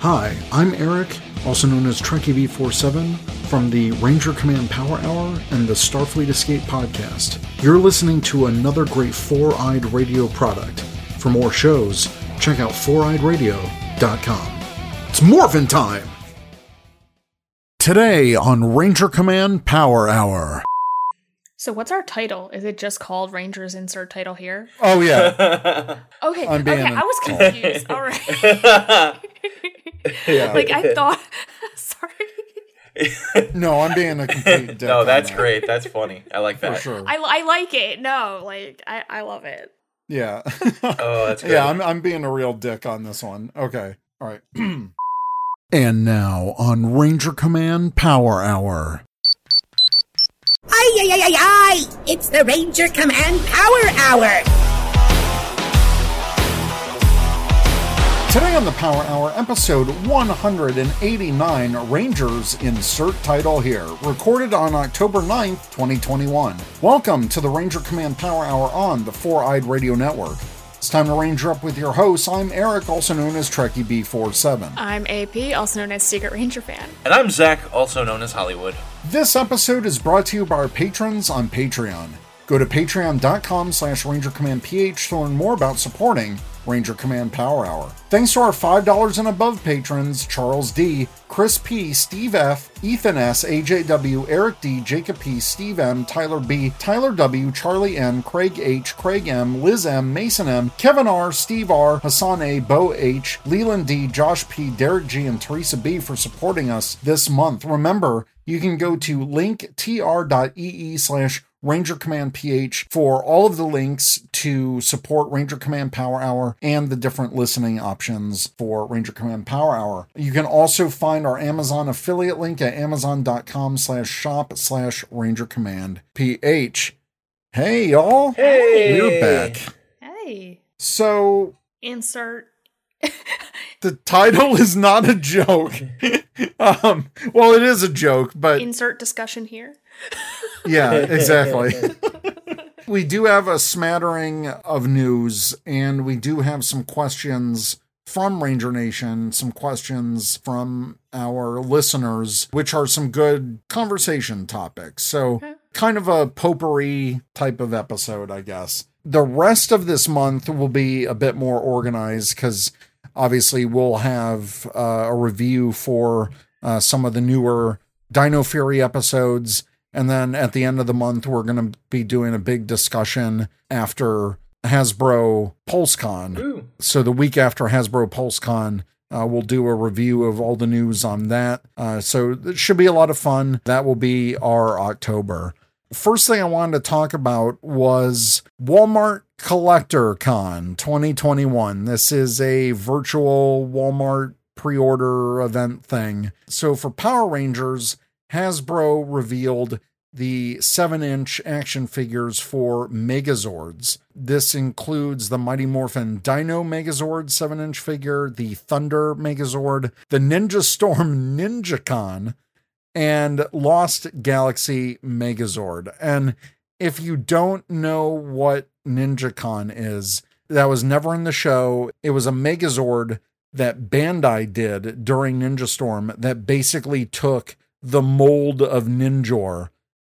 Hi, I'm Eric, also known as Trekkie V47, from the Ranger Command Power Hour and the Starfleet Escape podcast. You're listening to another great Four Eyed Radio product. For more shows, check out foureyedradio.com. It's morphin' time! Today on Ranger Command Power Hour. So what's our title? Is it just called Rangers insert title here? Oh, yeah. Okay. I'm okay, an- I was confused. All right. Yeah. like I thought sorry. No, I'm being a complete dick. no, that's that, great. That's funny. I like For that. sure. I, I like it. No, like I, I love it. Yeah. Oh, that's good. yeah, I'm I'm being a real dick on this one. Okay. All right. and now on Ranger Command Power Hour. Ay, ay, ay, ay, ay! It's the Ranger Command Power Hour! Today on the Power Hour, episode 189, Rangers Insert Title Here, recorded on October 9th, 2021. Welcome to the Ranger Command Power Hour on the Four Eyed Radio Network. It's time to Ranger up with your hosts. I'm Eric, also known as Trekkie B47. I'm AP, also known as Secret Ranger fan. And I'm Zach, also known as Hollywood. This episode is brought to you by our patrons on Patreon. Go to patreon.com slash rangercommandph to learn more about supporting Ranger Command Power Hour. Thanks to our $5 and above patrons, Charles D., Chris P., Steve F., Ethan S., AJW, Eric D., Jacob P., Steve M., Tyler B., Tyler W., Charlie N., Craig H., Craig M., Liz M., Mason M., Kevin R., Steve R., Hassan A., Bo H., Leland D., Josh P., Derek G., and Teresa B. for supporting us this month. Remember, you can go to linktr.ee slash Ranger Command PH for all of the links to support Ranger Command Power Hour and the different listening options for Ranger Command Power Hour. You can also find our Amazon affiliate link at amazon.com slash shop slash Ranger Command PH. Hey y'all. Hey! We're back. Hey. So Insert the title is not a joke. um well it is a joke, but insert discussion here. Yeah, exactly. we do have a smattering of news, and we do have some questions from Ranger Nation, some questions from our listeners, which are some good conversation topics. So, kind of a potpourri type of episode, I guess. The rest of this month will be a bit more organized because obviously we'll have uh, a review for uh, some of the newer Dino Fury episodes. And then at the end of the month, we're going to be doing a big discussion after Hasbro PulseCon. Ooh. So the week after Hasbro PulseCon, uh, we'll do a review of all the news on that. Uh, so it should be a lot of fun. That will be our October. First thing I wanted to talk about was Walmart Collector Con 2021. This is a virtual Walmart pre order event thing. So for Power Rangers, Hasbro revealed the 7 inch action figures for Megazords. This includes the Mighty Morphin Dino Megazord 7 inch figure, the Thunder Megazord, the Ninja Storm NinjaCon, and Lost Galaxy Megazord. And if you don't know what NinjaCon is, that was never in the show. It was a Megazord that Bandai did during Ninja Storm that basically took the mold of Ninjor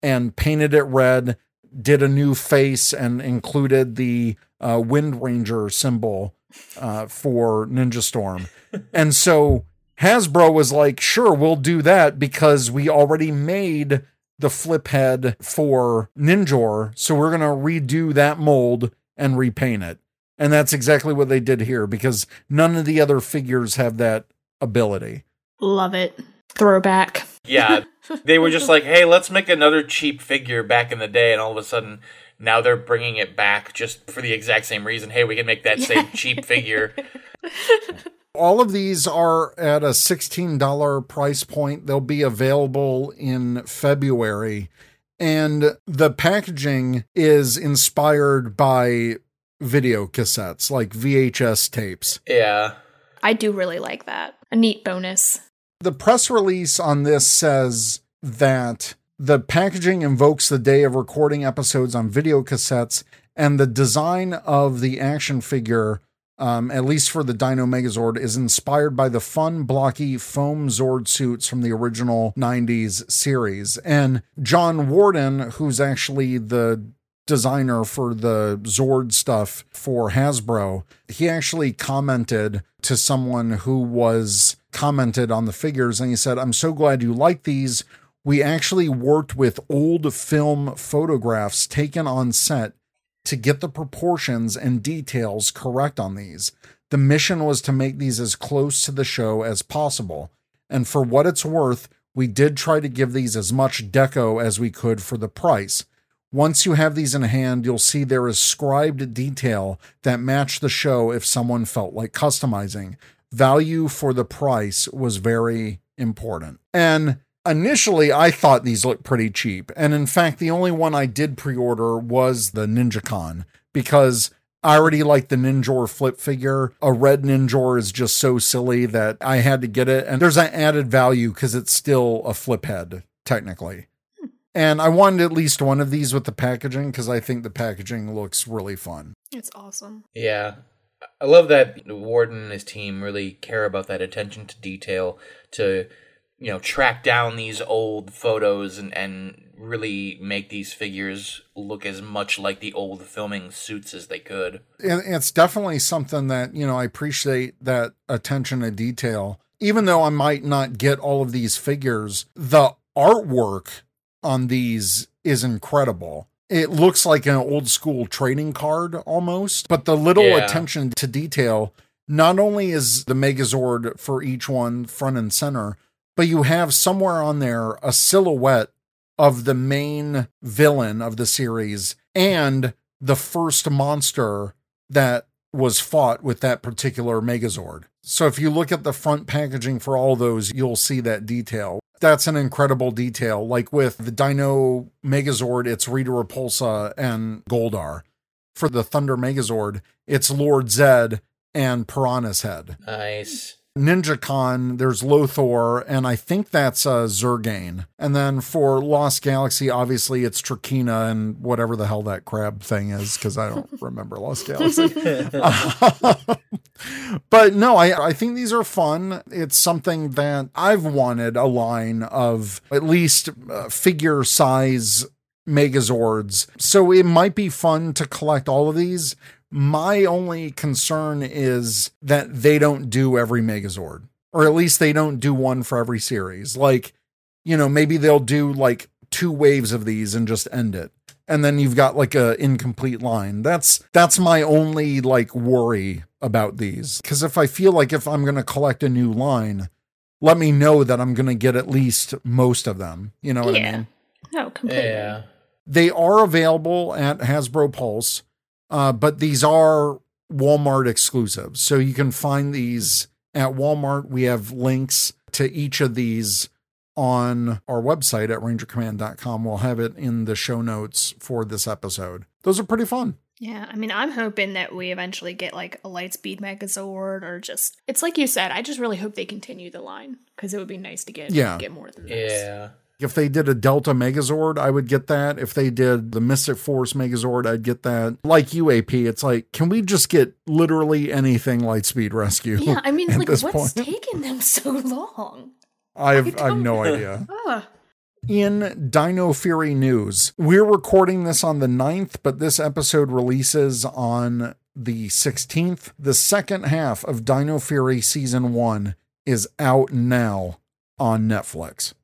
and painted it red, did a new face, and included the uh, Wind Ranger symbol uh, for Ninja Storm. and so Hasbro was like, sure, we'll do that because we already made the flip head for Ninjor. So we're going to redo that mold and repaint it. And that's exactly what they did here because none of the other figures have that ability. Love it. Throwback. Yeah. They were just like, hey, let's make another cheap figure back in the day. And all of a sudden, now they're bringing it back just for the exact same reason. Hey, we can make that same cheap figure. All of these are at a $16 price point. They'll be available in February. And the packaging is inspired by video cassettes, like VHS tapes. Yeah. I do really like that. A neat bonus. The press release on this says that the packaging invokes the day of recording episodes on video cassettes, and the design of the action figure um, at least for the Dino Megazord, is inspired by the fun, blocky foam Zord suits from the original 90s series. And John Warden, who's actually the designer for the Zord stuff for Hasbro, he actually commented to someone who was commented on the figures and he said, I'm so glad you like these. We actually worked with old film photographs taken on set to get the proportions and details correct on these. The mission was to make these as close to the show as possible. And for what it's worth, we did try to give these as much deco as we could for the price. Once you have these in hand, you'll see there is scribed detail that matched the show if someone felt like customizing. Value for the price was very important. And initially, I thought these looked pretty cheap. And in fact, the only one I did pre order was the NinjaCon because I already like the Ninjor flip figure. A red Ninjor is just so silly that I had to get it. And there's an added value because it's still a flip head, technically. Hmm. And I wanted at least one of these with the packaging because I think the packaging looks really fun. It's awesome. Yeah. I love that Warden and his team really care about that attention to detail to, you know, track down these old photos and, and really make these figures look as much like the old filming suits as they could. And it's definitely something that, you know, I appreciate that attention to detail. Even though I might not get all of these figures, the artwork on these is incredible. It looks like an old school trading card almost, but the little Yeah. attention to detail not only is the Megazord for each one front and center, but you have somewhere on there a silhouette of the main villain of the series and the first monster that was fought with that particular Megazord. So if you look at the front packaging for all those, you'll see that detail. That's an incredible detail. Like with the Dino Megazord, it's Rita Repulsa and Goldar. For the Thunder Megazord, it's Lord Zed and Pirantishead. Nice. Ninja Con, there's Lothor, and I think that's uh, Zergane. And then for Lost Galaxy, obviously it's Trakina and whatever the hell that crab thing is, because I don't remember Lost Galaxy. but no, I, I think these are fun. It's something that I've wanted a line of at least uh, figure size Megazords. So it might be fun to collect all of these. My only concern is that they don't do every Megazord, or at least they don't do one for every series. Like, you know, maybe they'll do like two waves of these and just end it. And then you've got like a incomplete line. That's that's my only like worry about these. Cuz if I feel like if I'm going to collect a new line, let me know that I'm going to get at least most of them. You know what I yeah. mean? No, completely. Yeah. They are available at Hasbro Pulse, uh, but these are Walmart exclusives. So you can find these at Walmart. We have links to each of these on our website at rangercommand.com. We'll have it in the show notes for this episode. Those are pretty fun. Yeah, I mean, I'm hoping that we eventually get like a Lightspeed Megazord or just. It's like you said. I just really hope they continue the line because it would be nice to get Yeah. get more than this. Yeah. If they did a Delta Megazord, I would get that. If they did the Mystic Force Megazord, I'd get that. Like UAP, it's like, can we just get literally anything Lightspeed Rescue? Yeah, I mean, like, what's point? taking them so long? I have, I I have no idea. In Dino Fury news. We're recording this on the 9th, but this episode releases on the 16th. The second half of Dino Fury season 1 is out now on Netflix.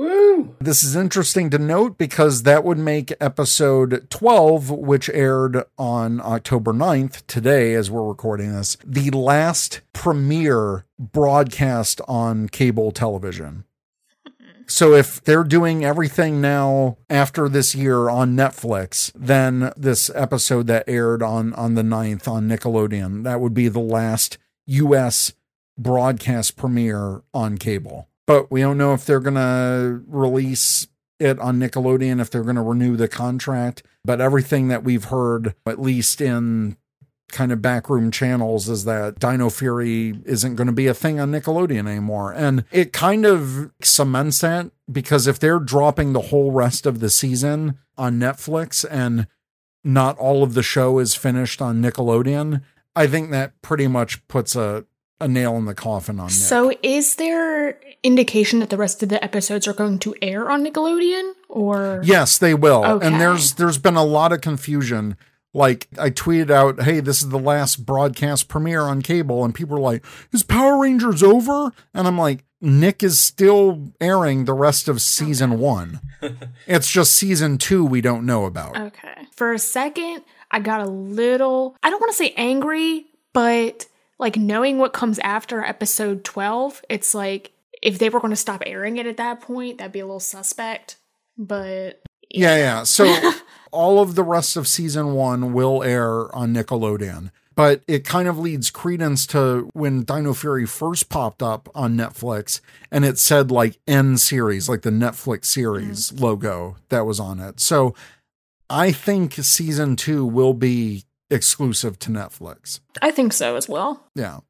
Woo. This is interesting to note because that would make episode 12, which aired on October 9th, today as we're recording this, the last premiere broadcast on cable television. So if they're doing everything now after this year on Netflix, then this episode that aired on on the 9th on Nickelodeon, that would be the last US broadcast premiere on cable. But we don't know if they're going to release it on Nickelodeon if they're going to renew the contract, but everything that we've heard at least in kind of backroom channels is that Dino Fury isn't going to be a thing on Nickelodeon anymore. And it kind of cements that because if they're dropping the whole rest of the season on Netflix and not all of the show is finished on Nickelodeon, I think that pretty much puts a, a nail in the coffin on Nick. So, is there indication that the rest of the episodes are going to air on Nickelodeon, or Yes, they will. Okay. And there's there's been a lot of confusion. Like I tweeted out, "Hey, this is the last broadcast premiere on cable," and people are like, "Is Power Rangers over?" And I'm like, "Nick is still airing the rest of season one. it's just season two we don't know about." Okay. For a second, I got a little, I don't want to say angry, but like knowing what comes after episode 12, it's like if they were going to stop airing it at that point, that'd be a little suspect. But Yeah, yeah. So all of the rest of season one will air on Nickelodeon. But it kind of leads credence to when Dino Fury first popped up on Netflix and it said like N series, like the Netflix series logo that was on it. So I think season two will be exclusive to Netflix. I think so as well. Yeah.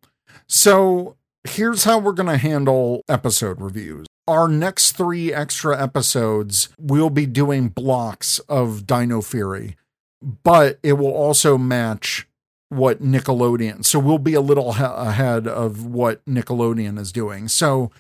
So here's how we're going to handle episode reviews. Our next three extra episodes, we'll be doing blocks of Dino Fury, but it will also match what Nickelodeon. So we'll be a little ha- ahead of what Nickelodeon is doing. So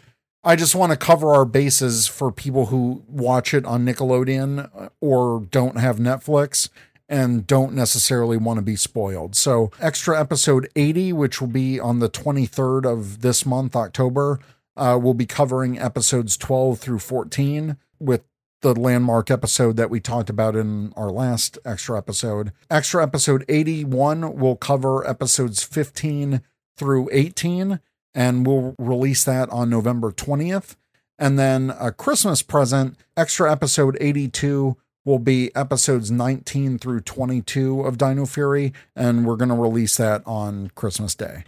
I just want to cover our bases for people who watch it on Nickelodeon uh, or don't have Netflix and don't necessarily want to be spoiled. So, extra episode 80, which will be on the 23rd of this month, October, uh, we'll be covering episodes 12 through 14 with the landmark episode that we talked about in our last extra episode. Extra episode 81 will cover episodes 15 through 18, and we'll release that on November 20th. And then a Christmas present, extra episode 82 will be episodes 19 through 22 of Dino Fury, and we're going to release that on Christmas Day.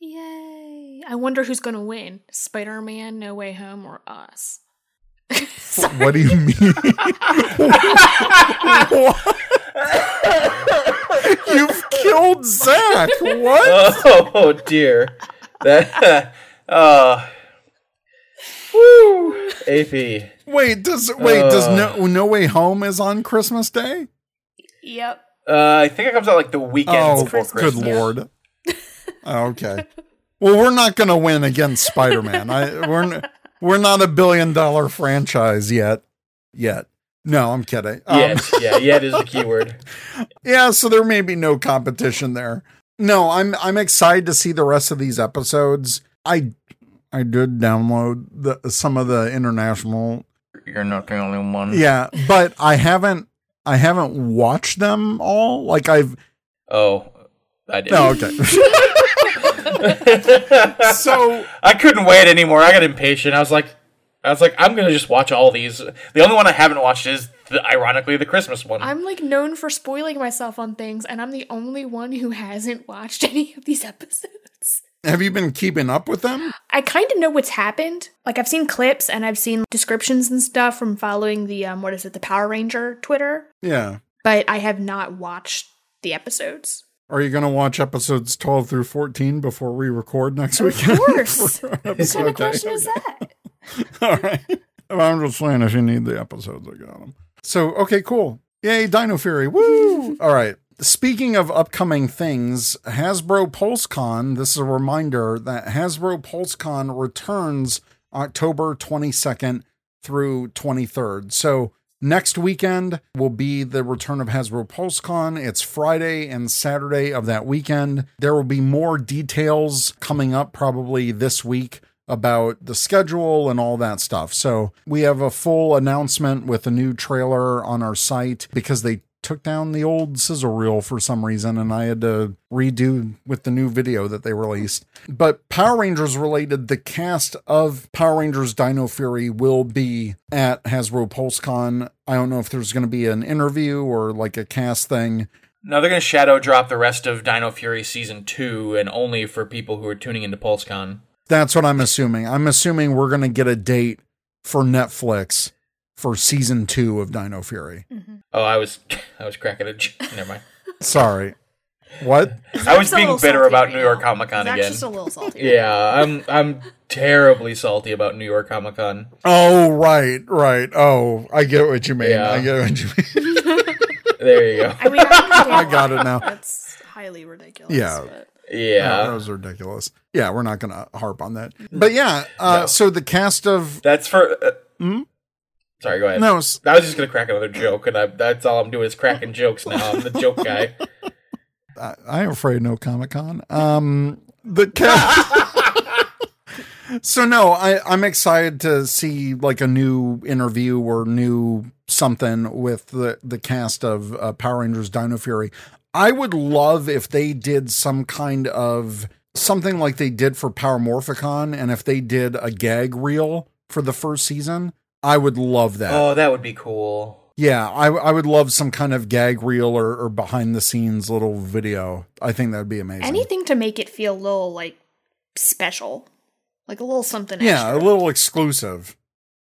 Yay. I wonder who's going to win Spider Man, No Way Home, or us? What do you mean? You've killed Zach. What? Oh dear. That uh Woo AP. Wait, does wait, does Uh. no no way home is on Christmas Day? Yep. Uh I think it comes out like the weekend Oh, before good lord. Oh, okay. Well, we're not going to win against Spider-Man. I we're n- we're not a billion dollar franchise yet. Yet. No, I'm kidding. Um, Yet, yeah, yet is the keyword. yeah, so there may be no competition there. No, I'm I'm excited to see the rest of these episodes. I I did download the some of the international You're not the only one. yeah, but I haven't I haven't watched them all. Like I've Oh, I did. no oh, okay. so I couldn't wait anymore. I got impatient. I was like, I was like, I'm gonna just watch all these. The only one I haven't watched is, the, ironically, the Christmas one. I'm like known for spoiling myself on things, and I'm the only one who hasn't watched any of these episodes. Have you been keeping up with them? I kind of know what's happened. Like I've seen clips and I've seen descriptions and stuff from following the um what is it, the Power Ranger Twitter, Yeah. but I have not watched the episodes. Are you going to watch episodes 12 through 14 before we record next week? Of course. What kind of question is that? All right. I'm just saying if you need the episodes, I got them. So, okay, cool. Yay, Dino Fury. Woo! All right. Speaking of upcoming things, Hasbro PulseCon, this is a reminder that Hasbro PulseCon returns October 22nd through 23rd. So, next weekend will be the return of Hasbro PulseCon. It's Friday and Saturday of that weekend. There will be more details coming up probably this week about the schedule and all that stuff. So we have a full announcement with a new trailer on our site because they took down the old sizzle reel for some reason and I had to redo with the new video that they released. But Power Rangers related, the cast of Power Rangers Dino Fury will be at Hasbro PulseCon. I don't know if there's going to be an interview or like a cast thing. no, they're gonna shadow drop the rest of Dino Fury season two, and only for people who are tuning into PulseCon. That's what I'm assuming. I'm assuming we're going to get a date for Netflix for season two of Dino Fury. Oh, I was, I was cracking a. j- Never mind. Sorry. What? I was being bitter about New York. Comic Con again. just a little salty. Yeah, I'm, I'm terribly salty about New York Comic Con. Oh, right, right. Oh, I get what you mean. Yeah. I get what you mean. There you go. I mean, I, I got it now. That's highly ridiculous. Yeah. but- Yeah. that was ridiculous. Yeah, we're not going to harp on that. But yeah, uh, No. so the cast of That's for. Uh, Hmm? Sorry, go ahead. no, I was just gonna crack another joke, and I, that's all I'm doing is cracking jokes now. I'm the joke guy. I, I am afraid no Comic Con. Um, the cast. so no, I I'm excited to see like a new interview or new something with the the cast of uh, Power Rangers Dino Fury. I would love if they did some kind of something like they did for Power Morphicon, and if they did a gag reel for the first season. I would love that. Oh, that would be cool. Yeah, I, I would love some kind of gag reel or, or behind the scenes little video. I think that would be amazing. Anything to make it feel a little like special, like a little something. yeah, a little exclusive.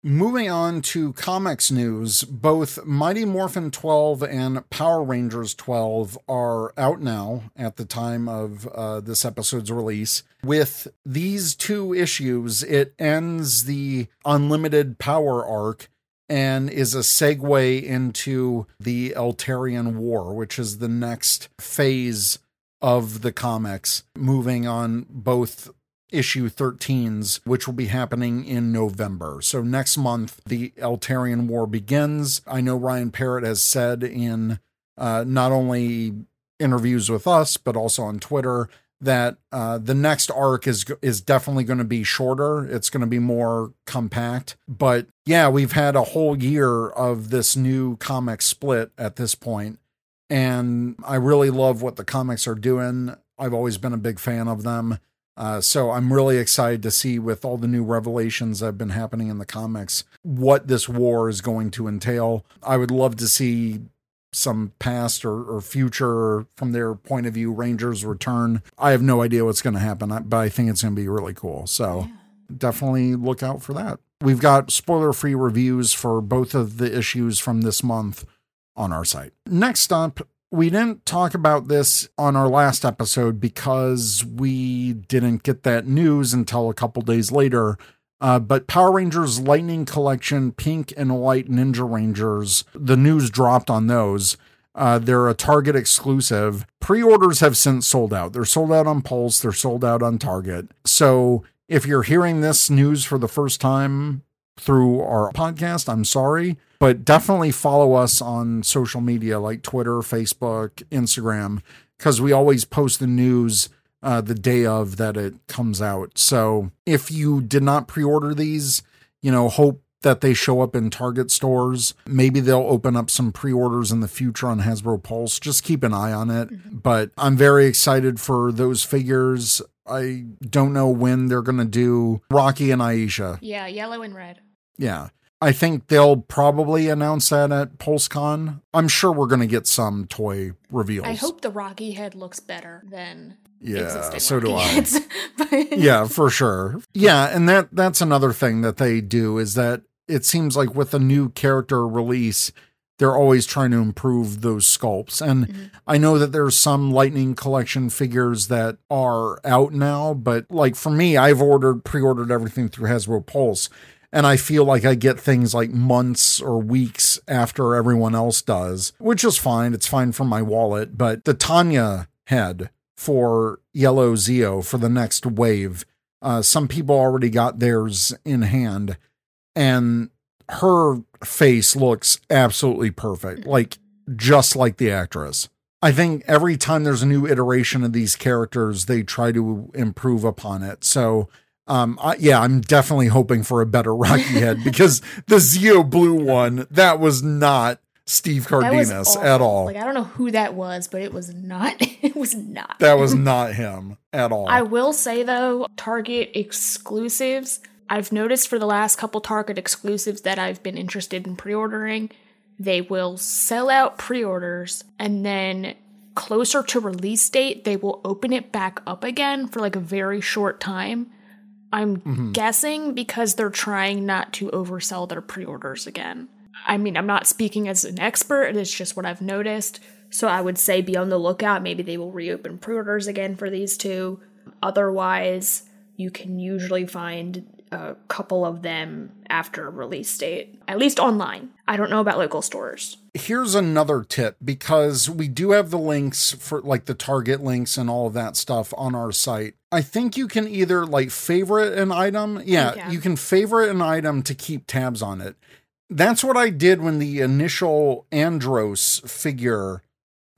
Moving on to comics news, both Mighty Morphin 12 and Power Rangers 12 are out now at the time of uh, this episode's release. With these two issues, it ends the Unlimited Power arc and is a segue into the Eltarian War, which is the next phase of the comics, moving on both issue 13s, which will be happening in November. So next month, the Eltarian War begins. I know Ryan Parrott has said in uh, not only interviews with us, but also on Twitter that uh, the next arc is is definitely going to be shorter. It's going to be more compact. But yeah, we've had a whole year of this new comic split at this point, and I really love what the comics are doing. I've always been a big fan of them. Uh, so I'm really excited to see with all the new revelations that have been happening in the comics what this war is going to entail. I would love to see some past or, or future from their point of view Rangers return. I have no idea what's going to happen, but I think it's going to be really cool. So definitely look out for that. We've got spoiler free reviews for both of the issues from this month on our site. Next up, we didn't talk about this on our last episode because we didn't get that news until a couple days later. Uh, but Power Rangers Lightning Collection, Pink and White Ninja Rangers, the news dropped on those. Uh, they're a Target exclusive. Pre orders have since sold out. They're sold out on Pulse, they're sold out on Target. So if you're hearing this news for the first time through our podcast, I'm sorry, but definitely follow us on social media like Twitter, Facebook, Instagram, because we always post the news uh, the day of that it comes out. So if you did not pre order these, you know, hope that they show up in Target stores. Maybe they'll open up some pre orders in the future on Hasbro Pulse. Just keep an eye on it. But I'm very excited for those figures. I don't know when they're going to do Rocky and Aisha. Yeah, yellow and red. Yeah. I think they'll probably announce that at PulseCon. I'm sure we're going to get some toy reveals. I hope the Rocky head looks better than Yeah, so do I. yeah, for sure. Yeah, and that that's another thing that they do is that it seems like with a new character release, they're always trying to improve those sculpts. And mm-hmm. I know that there's some Lightning collection figures that are out now, but like for me, I've ordered pre-ordered everything through Hasbro Pulse. And I feel like I get things like months or weeks after everyone else does, which is fine. It's fine for my wallet. But the Tanya head for Yellow Zeo for the next wave, uh, some people already got theirs in hand. And her face looks absolutely perfect, like just like the actress. I think every time there's a new iteration of these characters, they try to improve upon it. So, um, I, yeah, I'm definitely hoping for a better Rocky head because the Zeo Blue one that was not Steve Cardenas at all. Like I don't know who that was, but it was not. It was not. that was not him at all. I will say though, Target exclusives. I've noticed for the last couple Target exclusives that I've been interested in pre-ordering, they will sell out pre-orders and then closer to release date, they will open it back up again for like a very short time. I'm mm-hmm. guessing because they're trying not to oversell their pre-orders again. I mean, I'm not speaking as an expert, it's just what I've noticed. So I would say be on the lookout. Maybe they will reopen pre orders again for these two. Otherwise, you can usually find a couple of them after release date, at least online. I don't know about local stores. Here's another tip because we do have the links for like the Target links and all of that stuff on our site. I think you can either like favorite an item. Yeah, Okay. you can favorite an item to keep tabs on it. That's what I did when the initial Andros figure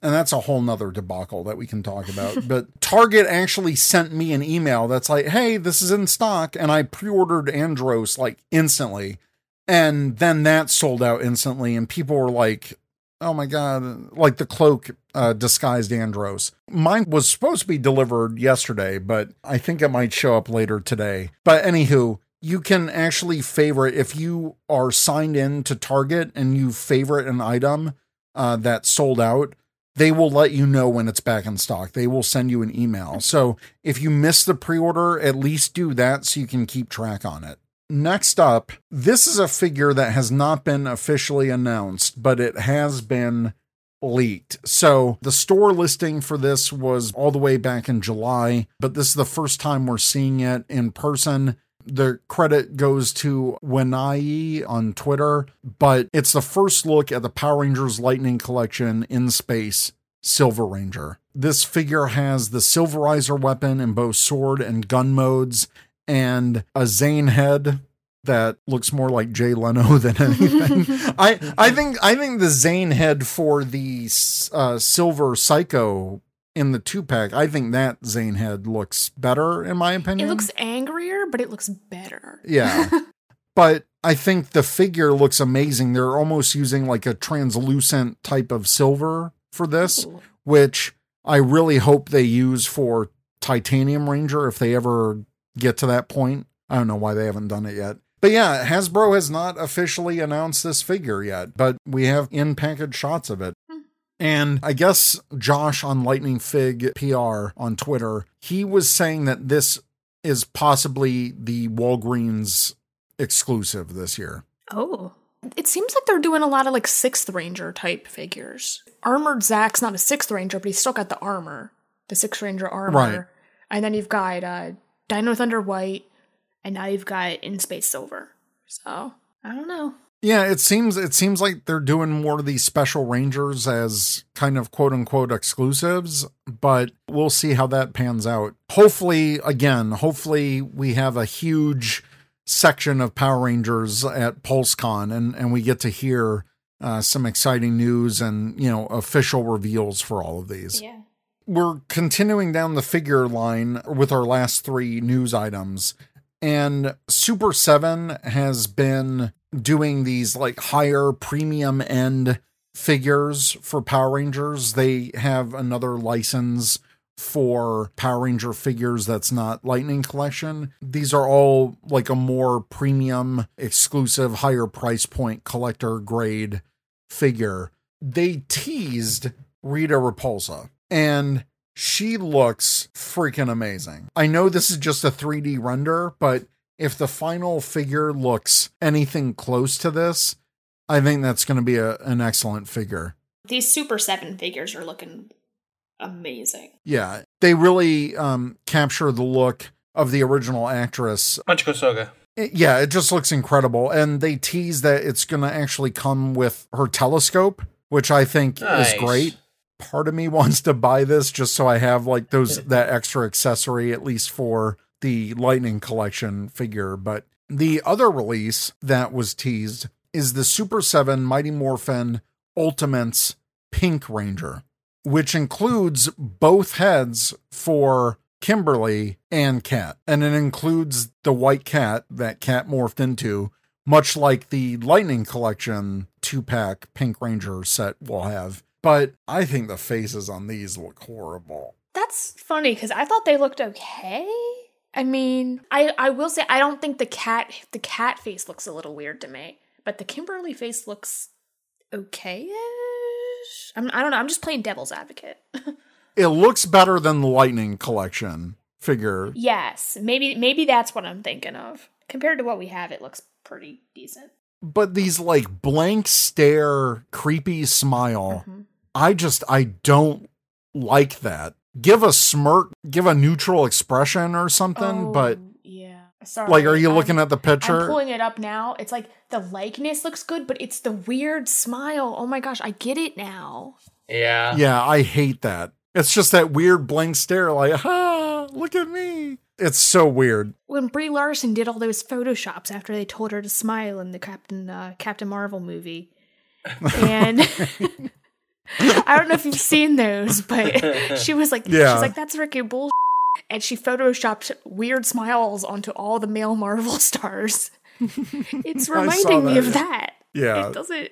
and that's a whole nother debacle that we can talk about. but Target actually sent me an email that's like, hey, this is in stock. And I pre ordered Andros like instantly. And then that sold out instantly. And people were like, oh my God, like the cloak uh, disguised Andros. Mine was supposed to be delivered yesterday, but I think it might show up later today. But anywho, you can actually favorite if you are signed in to Target and you favorite an item uh, that sold out they will let you know when it's back in stock. They will send you an email. So if you miss the pre order, at least do that so you can keep track on it. Next up, this is a figure that has not been officially announced, but it has been leaked. So the store listing for this was all the way back in July, but this is the first time we're seeing it in person. The credit goes to Wenai on Twitter, but it's the first look at the Power Rangers Lightning Collection in space Silver Ranger. This figure has the Silverizer weapon in both sword and gun modes and a Zane head that looks more like Jay Leno than anything. I I think I think the Zane head for the uh, Silver Psycho in the two pack, I think that Zane head looks better in my opinion. It looks angrier, but it looks better. Yeah. but I think the figure looks amazing. They're almost using like a translucent type of silver for this, Ooh. which I really hope they use for Titanium Ranger if they ever get to that point. I don't know why they haven't done it yet. But yeah, Hasbro has not officially announced this figure yet, but we have in package shots of it. And I guess Josh on Lightning Fig PR on Twitter, he was saying that this is possibly the Walgreens exclusive this year. Oh. It seems like they're doing a lot of like sixth ranger type figures. Armored Zack's not a sixth ranger, but he's still got the armor, the sixth ranger armor. Right. And then you've got uh, Dino Thunder White, and now you've got In Space Silver. So I don't know. Yeah, it seems it seems like they're doing more of these special rangers as kind of quote unquote exclusives, but we'll see how that pans out. Hopefully, again, hopefully we have a huge section of Power Rangers at PulseCon and and we get to hear uh, some exciting news and you know official reveals for all of these. Yeah. We're continuing down the figure line with our last three news items. And Super 7 has been doing these like higher premium end figures for Power Rangers. They have another license for Power Ranger figures that's not Lightning Collection. These are all like a more premium, exclusive, higher price point collector grade figure. They teased Rita Repulsa and she looks freaking amazing. I know this is just a 3D render, but if the final figure looks anything close to this, I think that's going to be a, an excellent figure. These Super 7 figures are looking amazing. Yeah, they really um, capture the look of the original actress. Machiko Soga. It- yeah, it just looks incredible. And they tease that it's going to actually come with her telescope, which I think Nice. is great. Part of me wants to buy this just so I have like those that extra accessory at least for the Lightning Collection figure. But the other release that was teased is the Super 7 Mighty Morphin Ultimates Pink Ranger, which includes both heads for Kimberly and Cat. And it includes the white cat that Cat morphed into, much like the Lightning Collection two pack Pink Ranger set will have. But I think the faces on these look horrible. That's funny because I thought they looked okay. I mean, I I will say I don't think the cat the cat face looks a little weird to me, but the Kimberly face looks okay-ish. I'm, I don't know. I'm just playing devil's advocate. It looks better than the Lightning Collection figure. Yes, maybe maybe that's what I'm thinking of. Compared to what we have, it looks pretty decent. But these like blank stare, creepy smile, Mhm. I just I don't like that. Give a smirk, give a neutral expression or something, Oh, but yeah, Sorry. Like, are you I'm- looking at the picture? I'm picture? pulling it up now. It's like the likeness looks good, but it's the weird smile. Oh my gosh, I get it now. Yeah. Yeah, I hate that. It's just that weird blank stare, like, ah, look at me. It's so weird. When Brie Larson did all those photoshops after they told her to smile in the Captain uh, Captain Marvel movie, and I don't know if you've seen those, but she was like, Yeah. she's like, that's Ricky bull. And she photoshopped weird smiles onto all the male Marvel stars. It's saw reminding me of yeah. that. Yeah. It doesn't.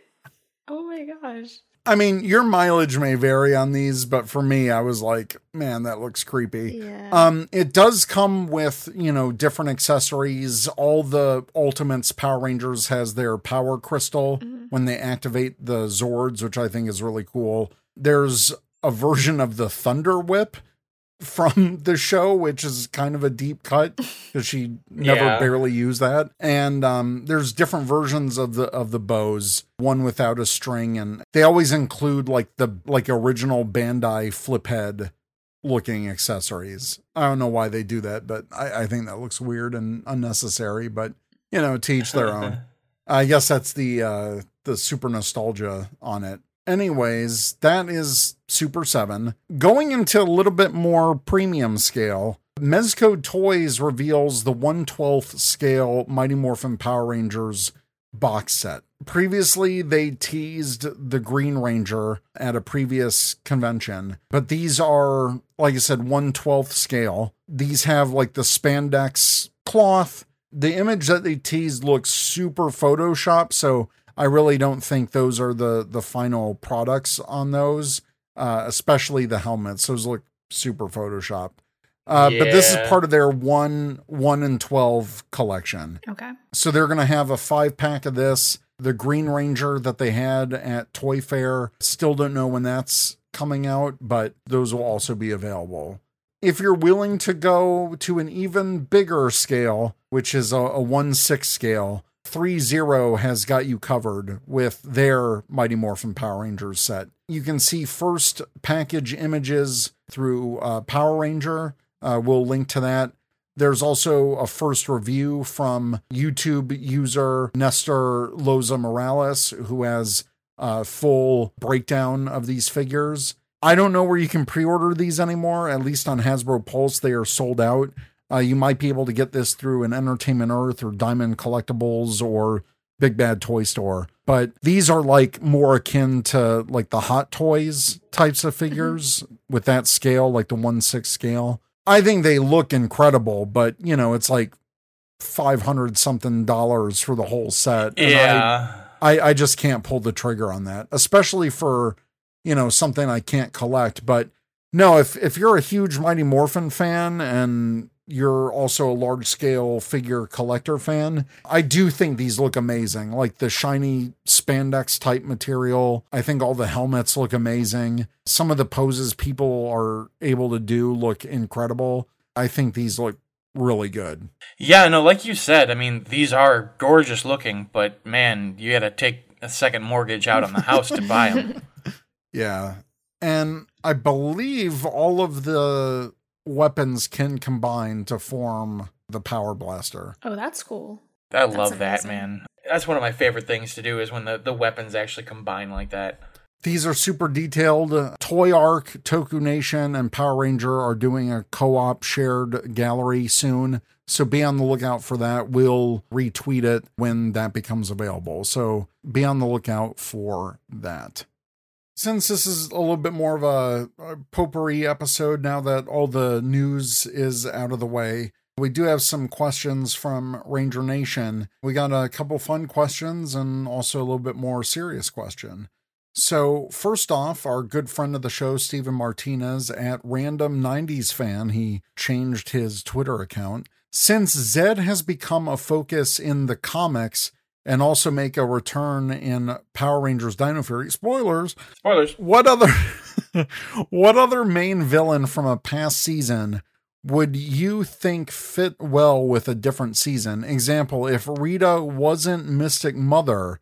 Oh my gosh. I mean, your mileage may vary on these, but for me, I was like, man, that looks creepy. Yeah. Um, it does come with, you know, different accessories. All the Ultimates Power Rangers has their power crystal when they activate the Zords, which I think is really cool. There's a version of the Thunder Whip from the show, which is kind of a deep cut because she never Yeah. barely used that. And um, there's different versions of the of the bows, one without a string, and they always include like the like original Bandai flip head looking accessories. I don't know why they do that, but I, I think that looks weird and unnecessary. But you know, teach their own. I guess that's the uh the super nostalgia on it. Anyways, that is Super 7. Going into a little bit more premium scale, Mezco Toys reveals the 112th scale Mighty Morphin Power Rangers box set. Previously, they teased the Green Ranger at a previous convention, but these are, like I said, 112th scale. These have like the spandex cloth. The image that they teased looks super Photoshop, so I really don't think those are the the final products on those, uh, especially the helmets. Those look super photoshopped. Uh, But this is part of their one one and twelve collection. Okay. So they're going to have a five pack of this. The Green Ranger that they had at Toy Fair, still don't know when that's coming out, but those will also be available. If you're willing to go to an even bigger scale, which is a, a 1 6 scale, threezero has got you covered with their Mighty Morphin Power Rangers set. You can see first package images through uh, Power Ranger. Uh, we'll link to that. There's also a first review from YouTube user Nestor Loza Morales, who has a full breakdown of these figures. I don't know where you can pre order these anymore. At least on Hasbro Pulse, they are sold out. Uh, you might be able to get this through an Entertainment Earth or Diamond Collectibles or Big Bad Toy Store. But these are like more akin to like the Hot Toys types of figures with that scale, like the 1 6 scale. I think they look incredible, but you know, it's like 500 something dollars for the whole set. and I- Yeah. I, I just can't pull the trigger on that, especially for, you know, something I can't collect. But no, if if you're a huge Mighty Morphin fan and you're also a large scale figure collector fan, I do think these look amazing. Like the shiny spandex type material. I think all the helmets look amazing. Some of the poses people are able to do look incredible. I think these look really good. Yeah, no, like you said, I mean, these are gorgeous looking, but man, you got to take a second mortgage out on the house to buy them. Yeah. And I believe all of the weapons can combine to form the power blaster. Oh, that's cool. I That's love that, man. That's one of my favorite things to do is when the, the weapons actually combine like that. These are super detailed. Toyark, Toku Nation, and Power Ranger are doing a co op shared gallery soon. So be on the lookout for that. We'll retweet it when that becomes available. So be on the lookout for that. Since this is a little bit more of a, a potpourri episode now that all the news is out of the way, we do have some questions from Ranger Nation. We got a couple fun questions and also a little bit more serious question. So, first off, our good friend of the show, Stephen Martinez, at Random 90s Fan, he changed his Twitter account. Since Zed has become a focus in the comics and also make a return in Power Rangers Dino Fury, spoilers, Spoilers. what other what other main villain from a past season would you think fit well with a different season? Example, if Rita wasn't Mystic Mother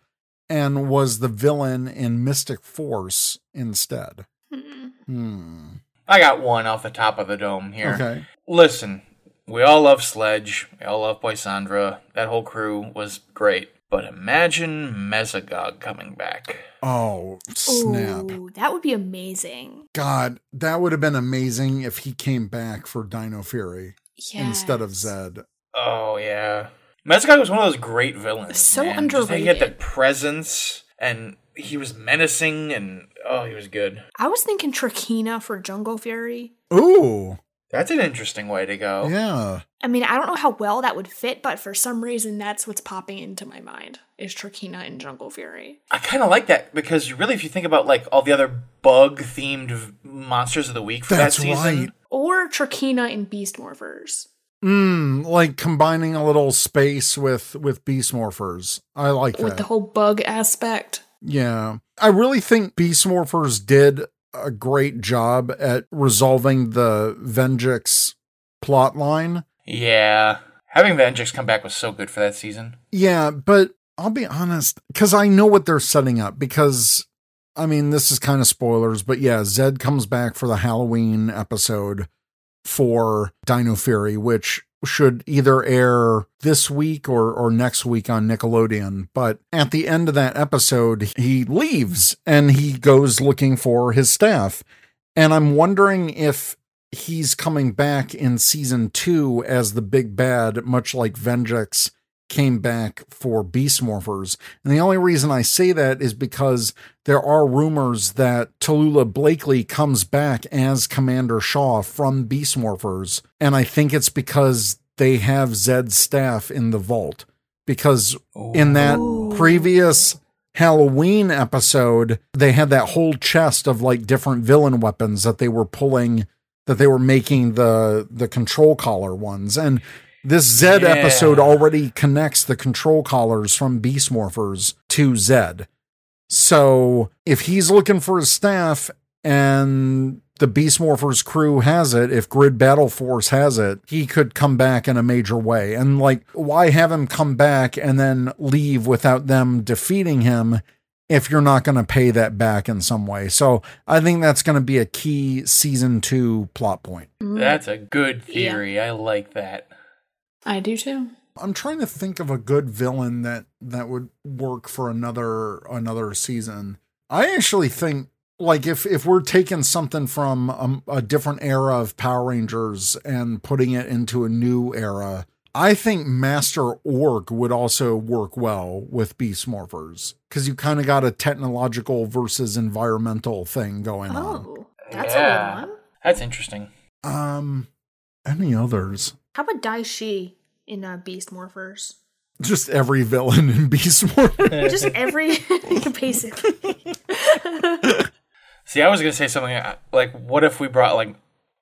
and was the villain in Mystic Force instead. Hmm. Hmm. I got one off the top of the dome here. Okay. Listen, we all love Sledge. We all love Poisandra. That whole crew was great. But imagine Mesogog coming back. Oh, snap. Ooh, that would be amazing. God, that would have been amazing if he came back for Dino Fury instead of Zed. Oh yeah, Mesogog was one of those great villains. So man. Just that He had underrated. that presence, and he was menacing, and oh, he was good. I was thinking Trakina for Jungle Fury. Ooh, That's an interesting way to go. yeah. I mean, I don't know how well that would fit, but for some reason, that's what's popping into my mind is Trakeena and Jungle Fury. I kind of like that because really, if you think about like all the other bug-themed monsters of the week for That's that season, right. Or Trakeena and Beast Morphers. Mm, like combining a little space with with beast morphers. I like with that. the whole bug aspect. yeah. I really think beast morphers did a great job at resolving the Venjix plot line. yeah, having Venjix come back was so good for that season. Yeah, but I'll be honest, because I know what they're setting up. Because, I mean, this is kind of spoilers, but yeah, Zed comes back for the Halloween episode for Dino Fury, which should either air this week or, or next week on Nickelodeon. But at the end of that episode, he leaves and he goes looking for his staff. And I'm wondering if he's coming back in season two as the big bad, much like Venjix came back for Beast Morphers. And the only reason I say that is because there are rumors that Tallulah Blakely comes back as Commander Shaw from Beast Morphers. And I think it's because they have Zed's staff in the vault. Because in that oh. previous Halloween episode, they had that whole chest of like different villain weapons that they were pulling that they were making the the control collar ones. And this Zed Yeah. episode already connects the control collars from Beast Morphers to Zed. So if he's looking for his staff and the Beast Morphers crew has it, if Grid Battle Force has it, he could come back in a major way. And like, why have him come back and then leave without them defeating him if you're not going to pay that back in some way? So I think that's going to be a key season two plot point. Mm-hmm. That's a good theory. I like that. I do too. I'm trying to think of a good villain that that would work for another another season. I actually think like if if we're taking something from um, a different era of Power Rangers and putting it into a new era, I think Master Org would also work well with Beast Morphers because you kind of got a technological versus environmental thing going on. Oh, that's Yeah. a good one. That's interesting. Um, any others? How about Daishi in uh, Beast Morphers? Just every villain in Beast Morphers. Just every basically. See, I was gonna say something uh, like, what if we brought like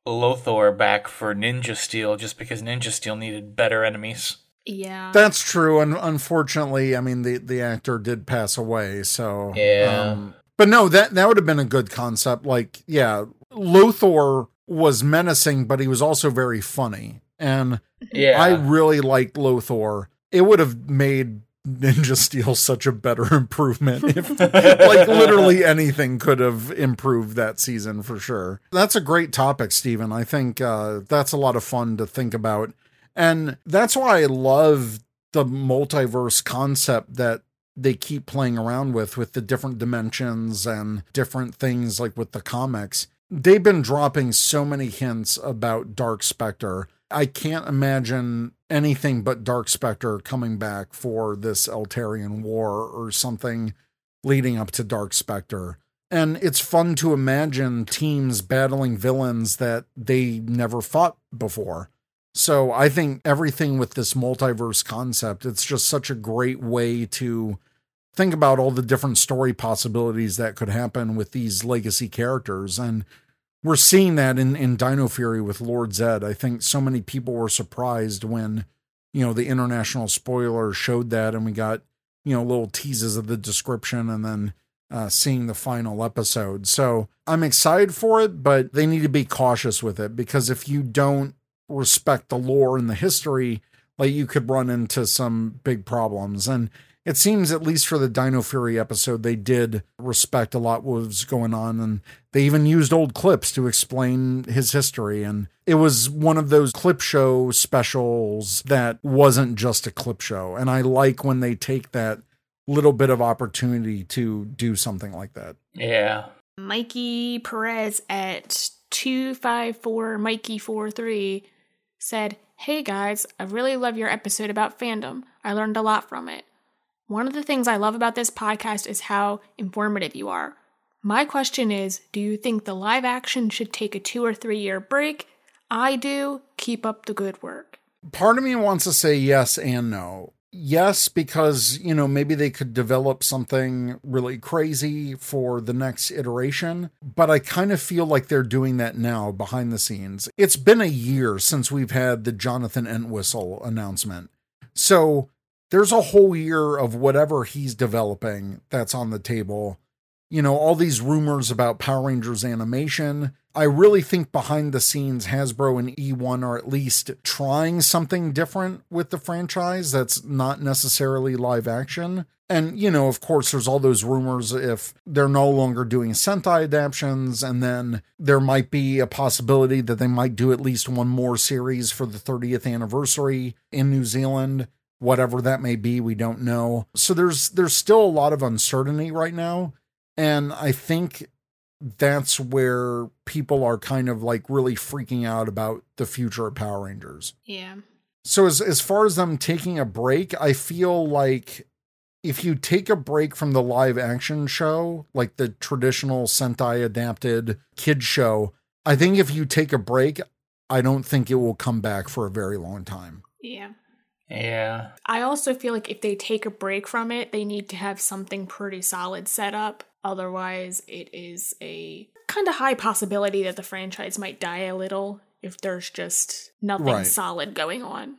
Lothor back for Ninja Steel just because Ninja Steel needed better enemies? yeah. That's true, and unfortunately, I mean the the actor did pass away. So Yeah. um, but no, that that would have been a good concept. Like, yeah, Lothor was menacing, but he was also very funny, and Yeah, I really liked Lothor. It would have made Ninja Steel such a better improvement if like literally anything could have improved that season for sure. That's a great topic, Stephen. I think uh, that's a lot of fun to think about. And that's why I love the multiverse concept that they keep playing around with, with the different dimensions and different things like with the comics. They've been dropping so many hints about Dark Spectre. I can't imagine anything but Dark Spectre coming back for this Eltarian war or something leading up to Dark Spectre. And it's fun to imagine teams battling villains that they never fought before. So I think everything with this multiverse concept, it's just such a great way to think about all the different story possibilities that could happen with these legacy characters. And we're seeing that in, in Dino Fury with Lord Zed. I think so many people were surprised when, you know, the international spoiler showed that and we got, you know, little teases of the description and then uh, seeing the final episode. So I'm excited for it, but they need to be cautious with it because if you don't respect the lore and the history, like you could run into some big problems. And it seems, at least for the Dino Fury episode, they did respect a lot what was going on. And they even used old clips to explain his history. And it was one of those clip show specials that wasn't just a clip show. And I like when they take that little bit of opportunity to do something like that. Yeah. Mikey Perez at 254 Mikey43 said, Hey guys, I really love your episode about fandom. I learned a lot from it. One of the things I love about this podcast is how informative you are. My question is Do you think the live action should take a two or three year break? I do. Keep up the good work. Part of me wants to say yes and no yes, because, you know, maybe they could develop something really crazy for the next iteration, but I kind of feel like they're doing that now behind the scenes. It's been a year since we've had the Jonathan Entwistle announcement. So there's a whole year of whatever he's developing that's on the table. You know, all these rumors about Power Rangers animation, I really think behind the scenes, Hasbro and E1 are at least trying something different with the franchise that's not necessarily live action. And, you know, of course, there's all those rumors if they're no longer doing Sentai adaptations, and then there might be a possibility that they might do at least one more series for the 30th anniversary in New Zealand. Whatever that may be, we don't know. So there's there's still a lot of uncertainty right now. And I think that's where people are kind of like really freaking out about the future of Power Rangers. Yeah. So as as far as them taking a break, I feel like if you take a break from the live action show, like the traditional Sentai adapted kid show, I think if you take a break, I don't think it will come back for a very long time. Yeah. Yeah. I also feel like if they take a break from it, they need to have something pretty solid set up Otherwise, it is a kind of high possibility that the franchise might die a little if there's just nothing right. solid going on.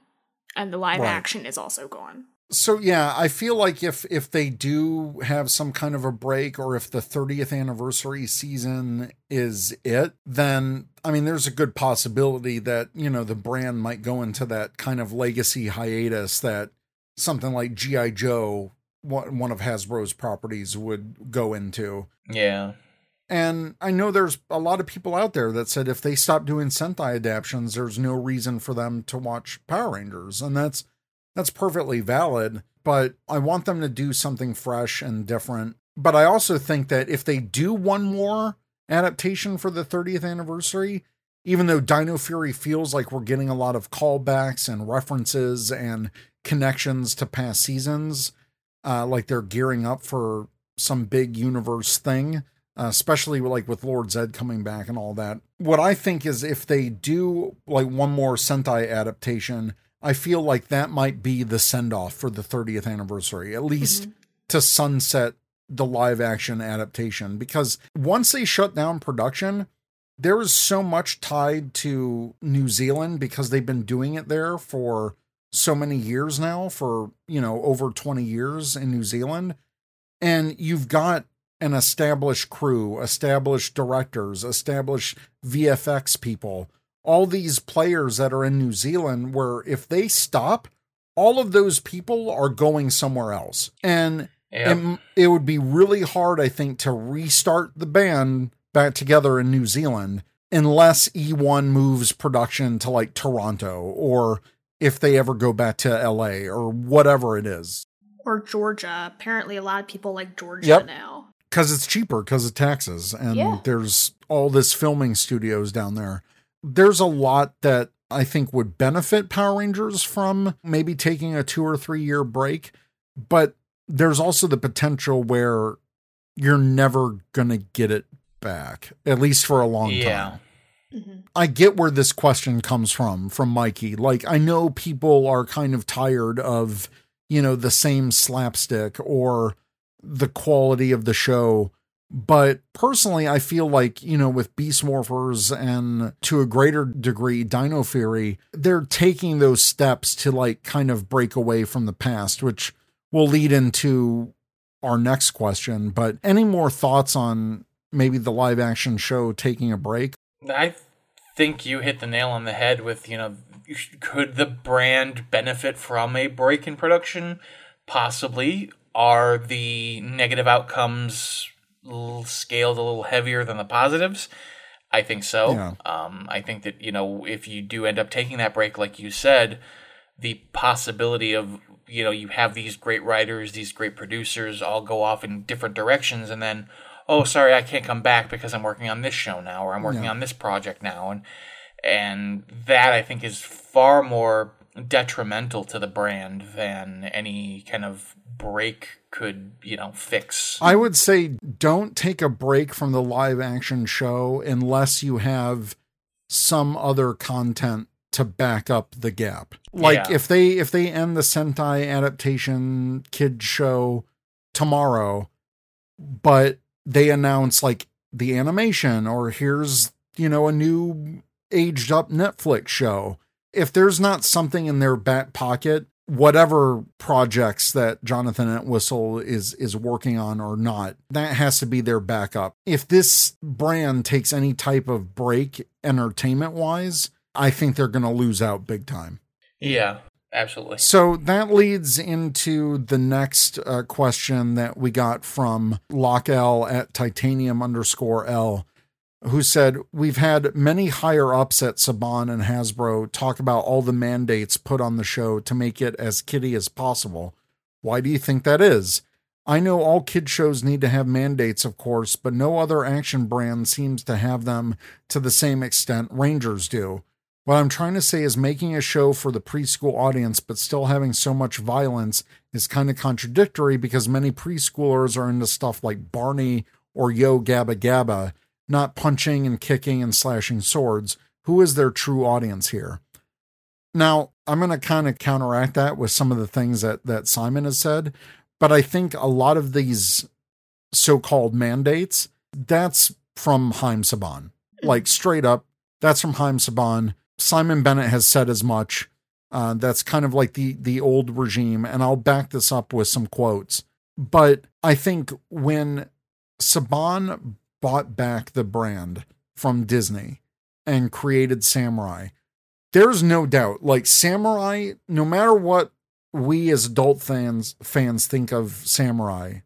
And the live right. action is also gone. So yeah, I feel like if if they do have some kind of a break or if the 30th anniversary season is it, then I mean there's a good possibility that, you know, the brand might go into that kind of legacy hiatus that something like GI Joe one of Hasbro's properties would go into. Yeah. And I know there's a lot of people out there that said if they stop doing Sentai adaptations, there's no reason for them to watch Power Rangers. And that's that's perfectly valid, but I want them to do something fresh and different. But I also think that if they do one more adaptation for the 30th anniversary, even though Dino Fury feels like we're getting a lot of callbacks and references and connections to past seasons, uh, like they're gearing up for some big universe thing, uh, especially like with Lord Zed coming back and all that. What I think is if they do like one more Sentai adaptation, I feel like that might be the send off for the 30th anniversary, at least mm-hmm. to sunset the live action adaptation. Because once they shut down production, there is so much tied to New Zealand because they've been doing it there for so many years now for, you know, over 20 years in New Zealand. And you've got an established crew, established directors, established VFX people, all these players that are in New Zealand, where if they stop, all of those people are going somewhere else. And yep. it, it would be really hard, I think, to restart the band back together in New Zealand unless E1 moves production to like Toronto or if they ever go back to LA or whatever it is. Or Georgia. Apparently, a lot of people like Georgia yep. now. Because it's cheaper because of taxes. And yeah. there's all this filming studios down there. There's a lot that I think would benefit Power Rangers from maybe taking a two or three year break. But there's also the potential where you're never going to get it back, at least for a long yeah. time. Mm-hmm. I get where this question comes from, from Mikey. Like, I know people are kind of tired of, you know, the same slapstick or the quality of the show. But personally, I feel like, you know, with Beast Morphers and to a greater degree, Dino Fury, they're taking those steps to like kind of break away from the past, which will lead into our next question. But any more thoughts on maybe the live action show taking a break? I think you hit the nail on the head with, you know, could the brand benefit from a break in production? Possibly. Are the negative outcomes scaled a little heavier than the positives? I think so. Yeah. Um, I think that, you know, if you do end up taking that break, like you said, the possibility of, you know, you have these great writers, these great producers all go off in different directions, and then, oh, sorry, I can't come back because I'm working on this show now, or I'm working yeah. on this project now. And, and that I think is far more detrimental to the brand than any kind of break could, you know, fix. I would say don't take a break from the live action show unless you have some other content to back up the gap. Like yeah. if they if they end the Sentai adaptation kid show tomorrow, but they announce like the animation or here's, you know, a new aged up Netflix show. If there's not something in their back pocket, whatever projects that Jonathan Entwistle is is working on or not, that has to be their backup. If this brand takes any type of break entertainment wise, I think they're going to lose out big time. Yeah, absolutely. So that leads into the next uh, question that we got from Lock L at titanium underscore L who said, We've had many higher ups at Saban and Hasbro talk about all the mandates put on the show to make it as kiddie as possible. Why do you think that is? I know all kid shows need to have mandates, of course, but no other action brand seems to have them to the same extent Rangers do. What I'm trying to say is making a show for the preschool audience but still having so much violence is kind of contradictory because many preschoolers are into stuff like Barney or Yo Gabba Gabba not punching and kicking and slashing swords. Who is their true audience here? Now, I'm going to kind of counteract that with some of the things that, that Simon has said, but I think a lot of these so called mandates, that's from Haim Saban. Like straight up, that's from Haim Saban. Simon Bennett has said as much. Uh, that's kind of like the the old regime, and I'll back this up with some quotes. But I think when Saban bought back the brand from Disney and created Samurai. There's no doubt, like Samurai, no matter what we as adult fans fans think of Samurai,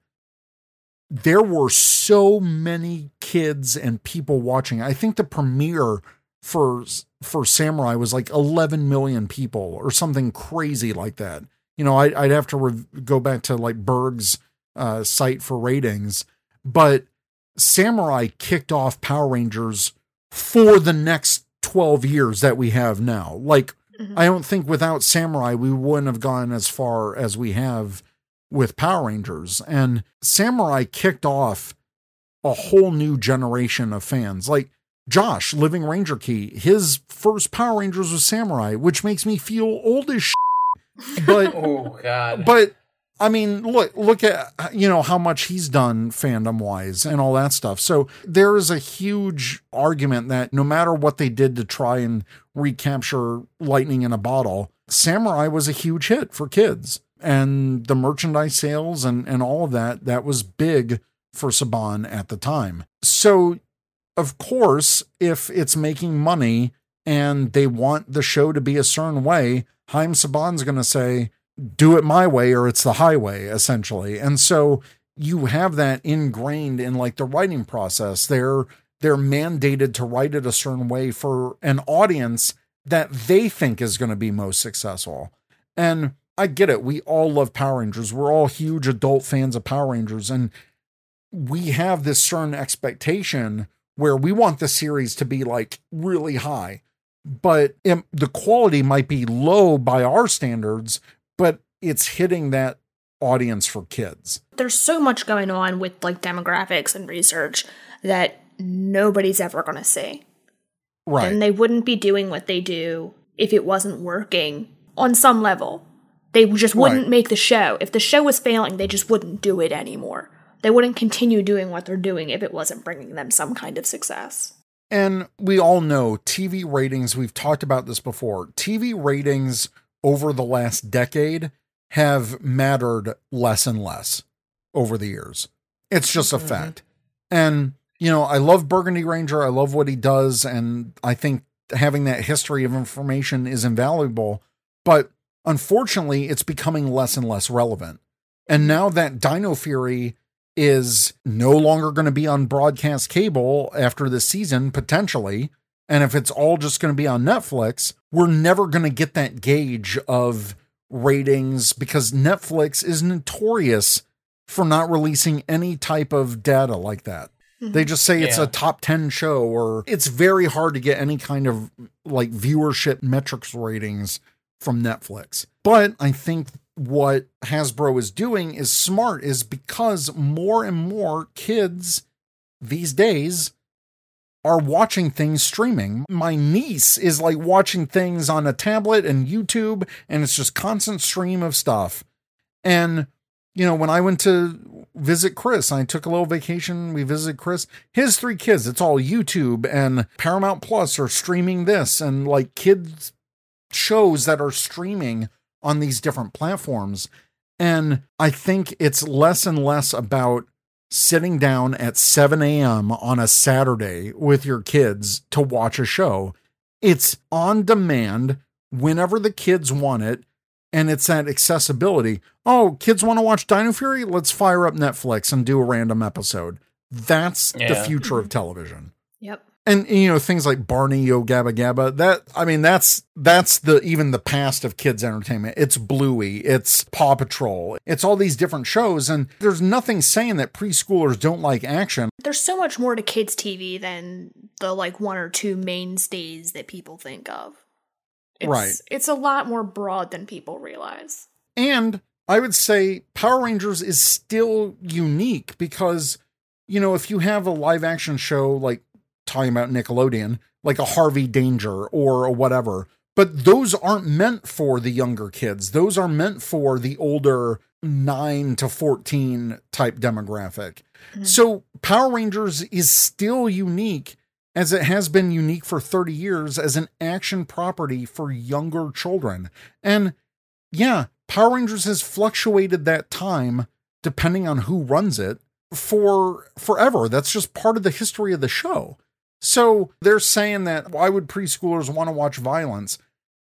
there were so many kids and people watching. I think the premiere for for Samurai was like 11 million people or something crazy like that. You know, I, would have to re- go back to like Berg's uh, site for ratings, but Samurai kicked off Power Rangers for the next 12 years that we have now. Like, mm-hmm. I don't think without Samurai, we wouldn't have gone as far as we have with Power Rangers. And Samurai kicked off a whole new generation of fans. Like, Josh, Living Ranger Key, his first Power Rangers was Samurai, which makes me feel old as shit. But, oh, God. But I mean, look look at you know how much he's done fandom wise and all that stuff. So there is a huge argument that no matter what they did to try and recapture lightning in a bottle, Samurai was a huge hit for kids. And the merchandise sales and, and all of that, that was big for Saban at the time. So of course, if it's making money and they want the show to be a certain way, Haim Saban's gonna say, do it my way or it's the highway essentially. And so you have that ingrained in like the writing process. They're they're mandated to write it a certain way for an audience that they think is going to be most successful. And i get it. We all love power rangers. We're all huge adult fans of power rangers. And we have this certain expectation where we want the series to be like really high. But it, the quality might be low by our standards but it's hitting that audience for kids. There's so much going on with like demographics and research that nobody's ever going to see. Right. And they wouldn't be doing what they do if it wasn't working on some level. They just wouldn't right. make the show. If the show was failing, they just wouldn't do it anymore. They wouldn't continue doing what they're doing if it wasn't bringing them some kind of success. And we all know TV ratings, we've talked about this before. TV ratings over the last decade have mattered less and less over the years. It's just a mm-hmm. fact. And, you know, I love Burgundy Ranger. I love what he does. And I think having that history of information is invaluable, but unfortunately, it's becoming less and less relevant. And now that Dino Fury is no longer going to be on broadcast cable after this season, potentially, and if it's all just going to be on Netflix, we're never going to get that gauge of ratings because Netflix is notorious for not releasing any type of data like that. Mm-hmm. They just say it's Yeah. a top 10 show, or it's very hard to get any kind of like viewership metrics ratings from Netflix. But I think what Hasbro is doing is smart, is because more and more kids these days are watching things streaming. My niece is like watching things on a tablet and YouTube, and it's just constant stream of stuff. And you know, when I went to visit Chris, I took a little vacation. We visited Chris. His three kids, it's all YouTube and Paramount Plus are streaming this and like kids shows that are streaming on these different platforms. And I think it's less and less about sitting down at 7 a.m. on a Saturday with your kids to watch a show. It's on demand whenever the kids want it. And it's that accessibility. Oh, kids want to watch Dino Fury? Let's fire up Netflix and do a random episode. That's the future of television. And you know things like Barney Yo Gabba Gabba. That I mean, that's that's the even the past of kids entertainment. It's Bluey, it's Paw Patrol, it's all these different shows, and there's nothing saying that preschoolers don't like action. There's so much more to kids' TV than the like one or two mainstays that people think of. It's, Right. It's a lot more broad than people realize. And I would say Power Rangers is still unique because, you know, if you have a live action show like talking about Nickelodeon, like a Henry Danger or a whatever, but those aren't meant for the younger kids. Those are meant for the older 9 to 14 type demographic. Mm-hmm. So Power Rangers is still unique as it has been unique for 30 years as an action property for younger children. And yeah, Power Rangers has fluctuated that time depending on who runs it for forever. That's just part of the history of the show. So they're saying that why would preschoolers want to watch violence?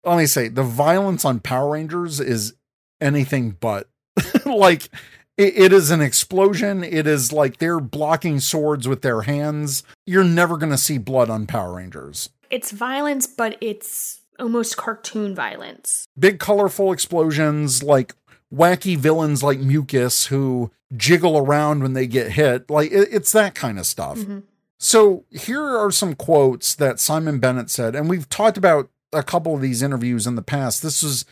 Let me say the violence on Power Rangers is anything but like it, it is an explosion. It is like they're blocking swords with their hands. You're never going to see blood on Power Rangers. It's violence, but it's almost cartoon violence. big colorful explosions like wacky villains like mucus who jiggle around when they get hit like it- it's that kind of stuff mm-hmm. So here are some quotes that simon bennett said and we've talked about a couple of these interviews in the past this was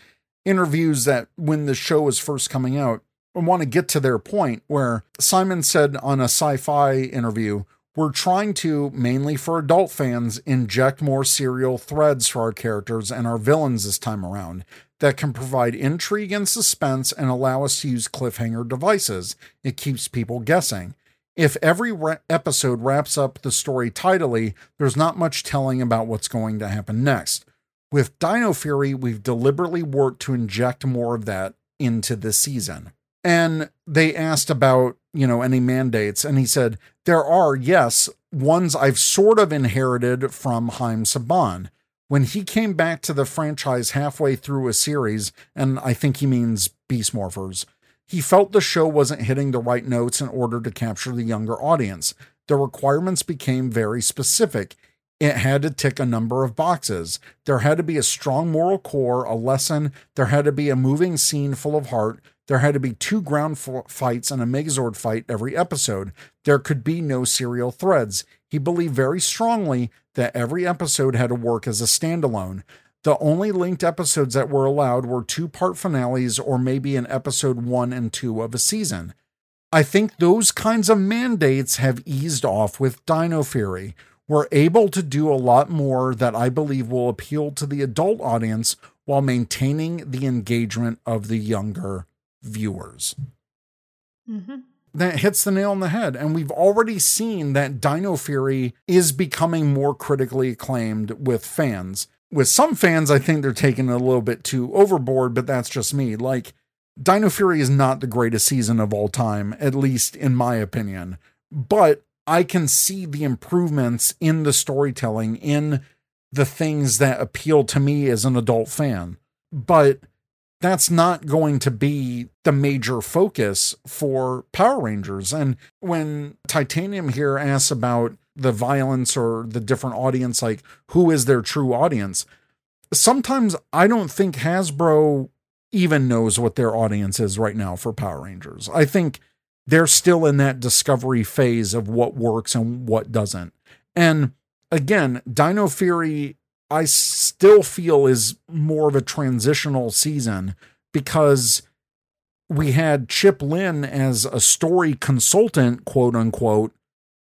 interviews that when the show was first coming out i want to get to their point where simon said on a sci-fi interview we're trying to, mainly for adult fans, inject more serial threads for our characters and our villains this time around that can provide intrigue and suspense and allow us to use cliffhanger devices. It keeps people guessing. If every ra- episode wraps up the story tidily, there's not much telling about what's going to happen next. With Dino Fury, we've deliberately worked to inject more of that into this season. And they asked about, you know, any mandates. And he said, there are, yes, ones I've sort of inherited from Haim Saban. When he came back to the franchise halfway through a series, and I think he means Beast Morphers, he felt the show wasn't hitting the right notes in order to capture the younger audience. The requirements became very specific. It had to tick a number of boxes. There had to be a strong moral core, a lesson. There had to be a moving scene full of heart. There had to be two ground fights and a Megazord fight every episode. There could be no serial threads. He believed very strongly that every episode had to work as a standalone. The only linked episodes that were allowed were two part finales or maybe an episode one and two of a season. I think those kinds of mandates have eased off with Dino Fury. We're able to do a lot more that I believe will appeal to the adult audience while maintaining the engagement of the younger viewers. Mm-hmm. That hits the nail on the head. And we've already seen that Dino Fury is becoming more critically acclaimed with fans. With some fans, I think they're taking it a little bit too overboard, but that's just me. Like, Dino Fury is not the greatest season of all time, at least in my opinion. But I can see the improvements in the storytelling, in the things that appeal to me as an adult fan. But that's not going to be the major focus for Power Rangers. And when Titanium here asks about the violence or the different audience, like who is their true audience, sometimes I don't think Hasbro even knows what their audience is right now for Power Rangers. I think they're still in that discovery phase of what works and what doesn't. And again, Dino Fury, I still feel is more of a transitional season because we had Chip Lynn as a story consultant, quote unquote,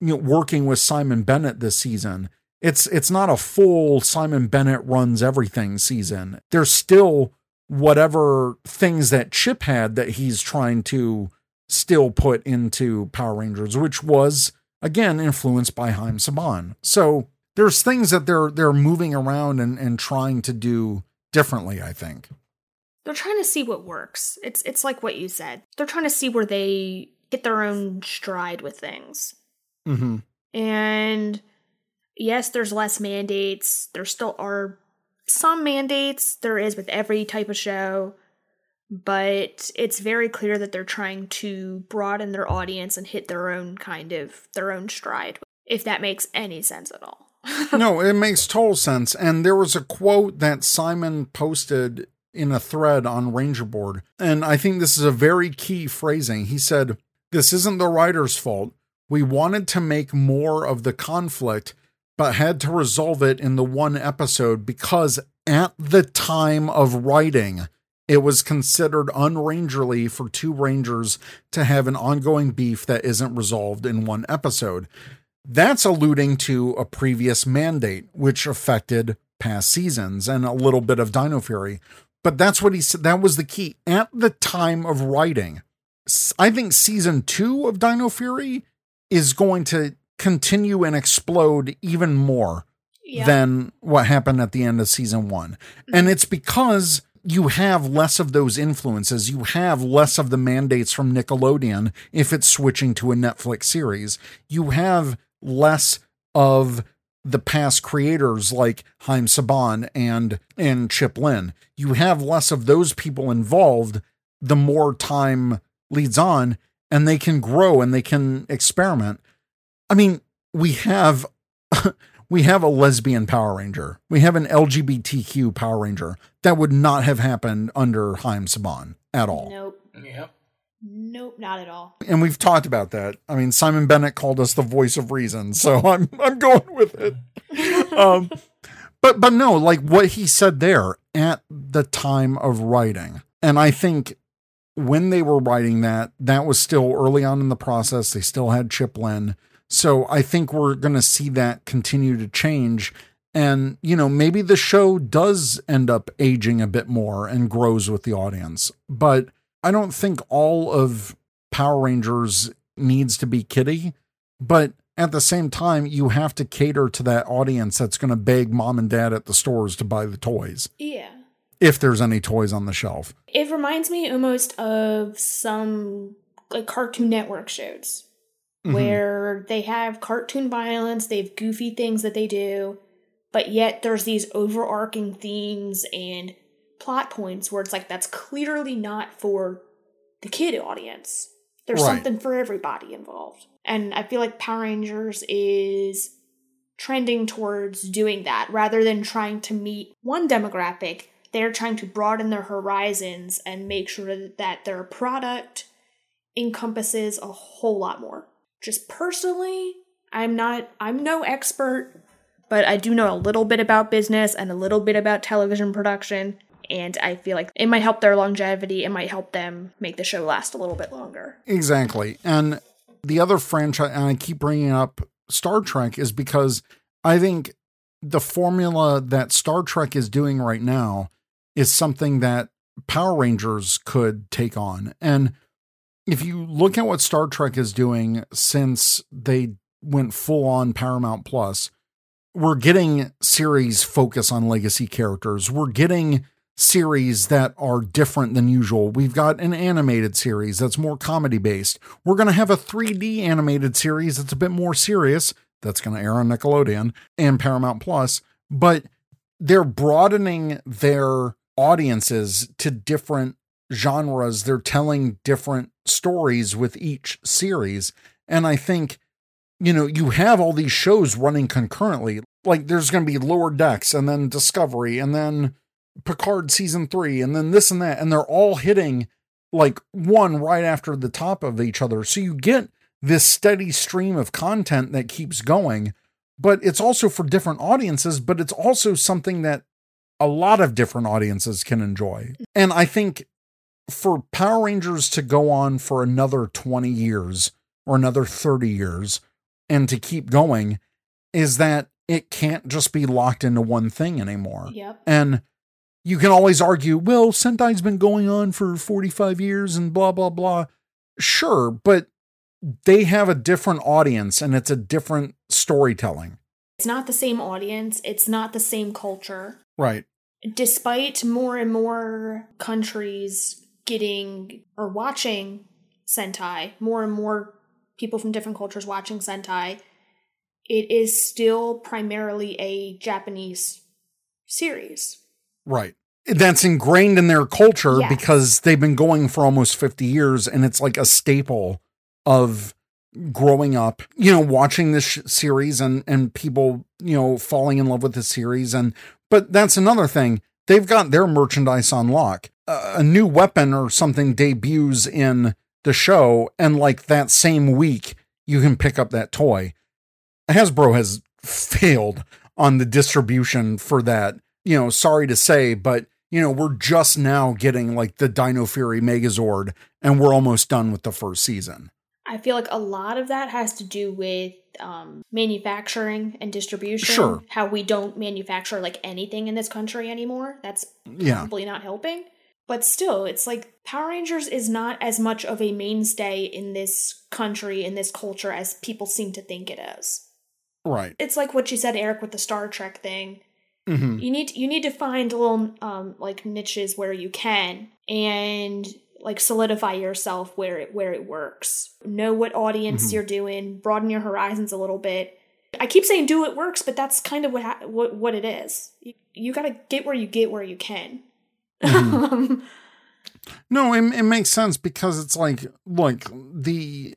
you know, working with Simon Bennett this season. It's it's not a full Simon Bennett runs everything season. There's still whatever things that Chip had that he's trying to still put into Power Rangers, which was again influenced by Haim Saban. So there's things that they're they're moving around and, and trying to do differently, I think. They're trying to see what works. It's it's like what you said. They're trying to see where they get their own stride with things. Mm-hmm. And yes, there's less mandates. There still are some mandates. There is with every type of show. But it's very clear that they're trying to broaden their audience and hit their own kind of their own stride, if that makes any sense at all. no, it makes total sense. And there was a quote that Simon posted in a thread on Ranger Board. And I think this is a very key phrasing. He said, This isn't the writer's fault. We wanted to make more of the conflict, but had to resolve it in the one episode because at the time of writing, it was considered unrangerly for two Rangers to have an ongoing beef that isn't resolved in one episode. That's alluding to a previous mandate, which affected past seasons and a little bit of Dino Fury. But that's what he said. That was the key. At the time of writing, I think season two of Dino Fury is going to continue and explode even more yeah. than what happened at the end of season one. Mm-hmm. And it's because you have less of those influences. You have less of the mandates from Nickelodeon if it's switching to a Netflix series. You have less of the past creators like Haim Saban and and Chip Lynn. You have less of those people involved the more time leads on and they can grow and they can experiment. I mean, we have we have a lesbian Power Ranger. We have an LGBTQ Power Ranger. That would not have happened under Haim Saban at all. Nope. Yep. Nope, not at all. And we've talked about that. I mean, Simon Bennett called us the voice of reason, so I'm I'm going with it. um, but but no, like what he said there at the time of writing, and I think when they were writing that, that was still early on in the process. They still had Chip Lynn, so I think we're going to see that continue to change. And, you know, maybe the show does end up aging a bit more and grows with the audience. But I don't think all of Power Rangers needs to be kiddie. but at the same time, you have to cater to that audience that's going to beg mom and dad at the stores to buy the toys. Yeah. If there's any toys on the shelf. It reminds me almost of some like Cartoon Network shows mm-hmm. where they have cartoon violence, they have goofy things that they do, but yet there's these overarching themes and plot points where it's like that's clearly not for the kid audience. There's right. something for everybody involved. And I feel like Power Rangers is trending towards doing that rather than trying to meet one demographic. They're trying to broaden their horizons and make sure that their product encompasses a whole lot more. Just personally, I'm not I'm no expert, but I do know a little bit about business and a little bit about television production and I feel like it might help their longevity. It might help them make the show last a little bit longer. Exactly. And the other franchise, and I keep bringing up Star Trek, is because I think the formula that Star Trek is doing right now is something that Power Rangers could take on. And if you look at what Star Trek is doing since they went full on Paramount Plus, we're getting series focus on legacy characters. We're getting series that are different than usual. We've got an animated series that's more comedy based. We're going to have a 3D animated series that's a bit more serious. That's going to air on Nickelodeon and Paramount Plus. But they're broadening their audiences to different genres. They're telling different stories with each series. And I think, you know, you have all these shows running concurrently. Like there's going to be Lower Decks and then Discovery and then Picard season three and then this and that. And they're all hitting like one right after the top of each other. So you get this steady stream of content that keeps going, but it's also for different audiences, but it's also something that a lot of different audiences can enjoy. And I think for Power Rangers to go on for another 20 years or another 30 years and to keep going is that it can't just be locked into one thing anymore. Yep. And you can always argue, well, Sentai's been going on for 45 years and blah, blah, blah. Sure, but they have a different audience and it's a different storytelling. It's not the same audience, it's not the same culture. Right. Despite more and more countries getting or watching Sentai, more and more people from different cultures watching Sentai, it is still primarily a Japanese series. Right. That's ingrained in their culture Yes. because they've been going for almost 50 years and it's like a staple of growing up, you know, watching this sh- series and and people, you know, falling in love with the series and but that's another thing. They've got their merchandise on lock. A new weapon or something debuts in the show and like that same week you can pick up that toy. Hasbro has failed on the distribution for that. You know, sorry to say, but you know, we're just now getting like the Dino Fury Megazord and we're almost done with the first season. I feel like a lot of that has to do with um, manufacturing and distribution. Sure. How we don't manufacture like anything in this country anymore. That's Yeah. probably not helping. But still, it's like Power Rangers is not as much of a mainstay in this country, in this culture, as people seem to think it is. Right. It's like what you said, Eric, with the Star Trek thing. hmm You need you need to find little um like niches where you can and like solidify yourself where it where it works. Know what audience Mhm. you're doing, broaden your horizons a little bit. I keep saying do what works, but that's kind of what ha- what what it is. You, you got to get where you get where you can. Mhm. No, it, it makes sense because it's like, look, the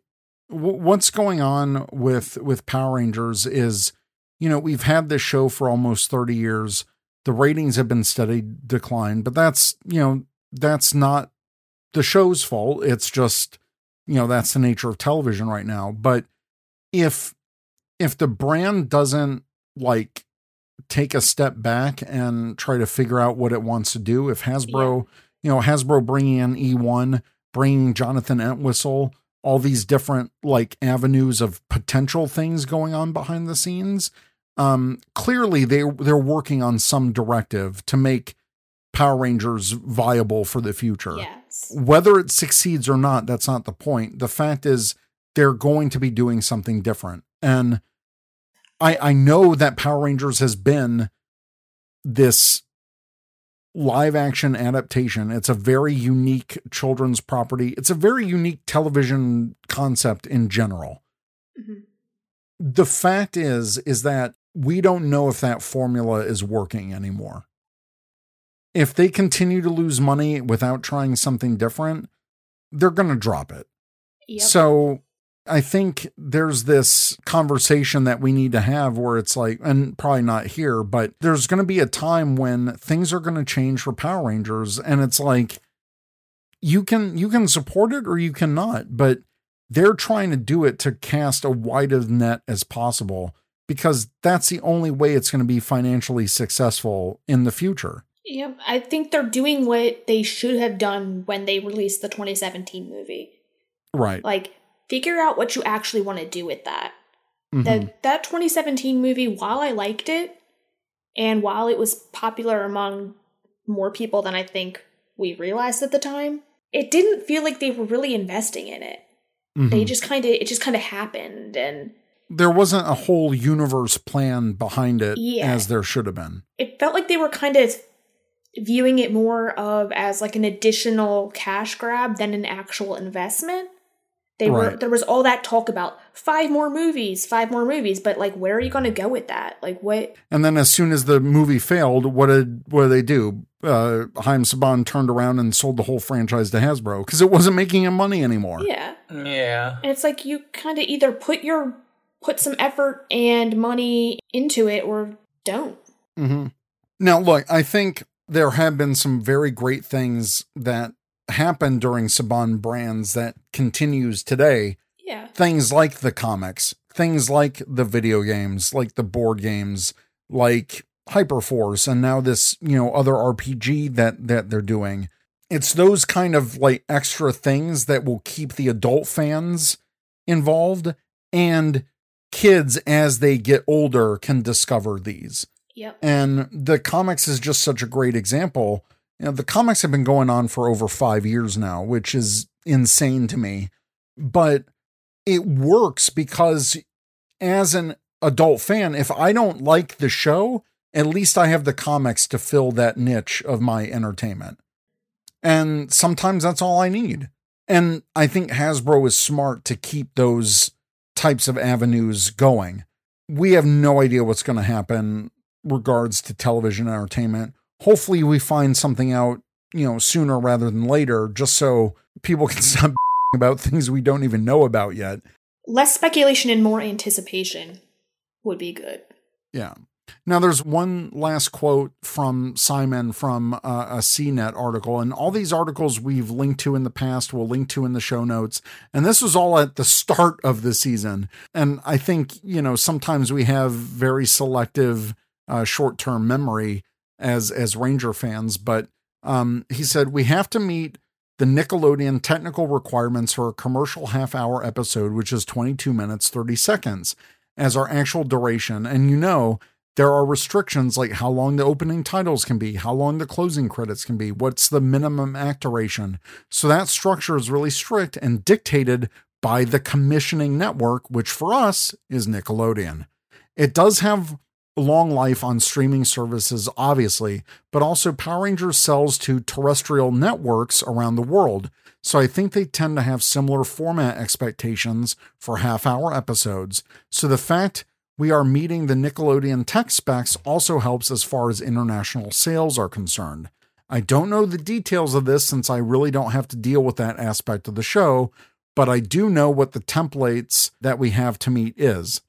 w- what's going on with with Power Rangers is, you know, we've had this show for almost thirty years. The ratings have been steady decline, but that's you know that's not the show's fault. It's just you know that's the nature of television right now. But if if the brand doesn't like take a step back and try to figure out what it wants to do, if Hasbro you know, Hasbro bringing in E1, bringing Jonathan Entwistle, all these different like avenues of potential things going on behind the scenes. Um, clearly they they're working on some directive to make Power Rangers viable for the future. Yes. Whether it succeeds or not, that's not the point. The fact is they're going to be doing something different. And I I know that Power Rangers has been this live action adaptation. It's a very unique children's property. It's a very unique television concept in general. Mhm. The fact is is that we don't know if that formula is working anymore. If they continue to lose money without trying something different, they're going to drop it. Yep. So I think there's this conversation that we need to have where it's like, and probably not here, but there's going to be a time when things are going to change for Power Rangers, and it's like you can you can support it or you cannot, but they're trying to do it to cast a wide of net as possible because that's the only way it's going to be financially successful in the future. Yep. I think they're doing what they should have done when they released the 2017 movie. Right. Like figure out what you actually want to do with that. Mhm. That that 2017 movie, while I liked it, and while it was popular among more people than I think we realized at the time, it didn't feel like they were really investing in it. They Mhm. just kind of it just kind of happened, and there wasn't a whole universe plan behind it Yeah. as there should have been. it felt like they were kind of viewing it more of as like an additional cash grab than an actual investment. They were there was all that talk about five more movies, five more movies, but like where are you going to go with that? Like what And then as soon as the movie failed, what did what did they do? Uh, Haim Saban turned around and sold the whole franchise to Hasbro because it wasn't making him money anymore. Yeah. Yeah. And it's like you kind of either put your put some effort and money into it or don't. hmm Now, look, I think there have been some very great things that happened during Saban Brands that continues today. Yeah. Things like the comics, things like the video games, like the board games, like Hyperforce, and now this, you know, other RPG that that they're doing. It's those kind of like extra things that will keep the adult fans involved and kids as they get older can discover these. Yep. And the comics is just such a great example. You know, the comics have been going on for over five years now, which is insane to me. But it works because as an adult fan, if I don't like the show, at least I have the comics to fill that niche of my entertainment. And sometimes that's all I need. And I think Hasbro is smart to keep those types of avenues going. We have no idea what's going to happen regards to television entertainment. Hopefully we find something out, you know, sooner rather than later just so people can stop about things we don't even know about yet. Less speculation and more anticipation would be good. Yeah. Now, there's one last quote from Simon from uh, a CNET article, and all these articles we've linked to in the past, we'll link to in the show notes. And this was all at the start of the season. And I think, you know, sometimes we have very selective uh, short term memory as, as Ranger fans, but um, he said, We have to meet the Nickelodeon technical requirements for a commercial half hour episode, which is 22 minutes, 30 seconds, as our actual duration. And you know, there are restrictions like how long the opening titles can be, how long the closing credits can be, what's the minimum act duration. So that structure is really strict and dictated by the commissioning network, which for us is Nickelodeon. It does have long life on streaming services, obviously, but also Power Rangers sells to terrestrial networks around the world. So I think they tend to have similar format expectations for half hour episodes. So the fact we are meeting the Nickelodeon tech specs also helps as far as international sales are concerned. I don't know the details of this since I really don't have to deal with that aspect of the show, but I do know what the templates that we have to meet is.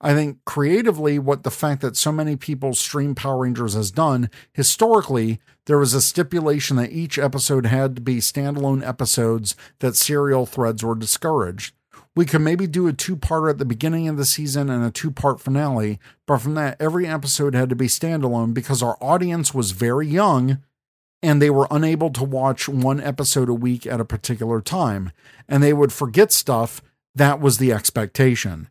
I think creatively, what the fact that so many people stream Power Rangers has done, historically, there was a stipulation that each episode had to be standalone episodes that serial threads were discouraged. We could maybe do a two parter at the beginning of the season and a two part finale, but from that, every episode had to be standalone because our audience was very young and they were unable to watch one episode a week at a particular time, and they would forget stuff. That was the expectation.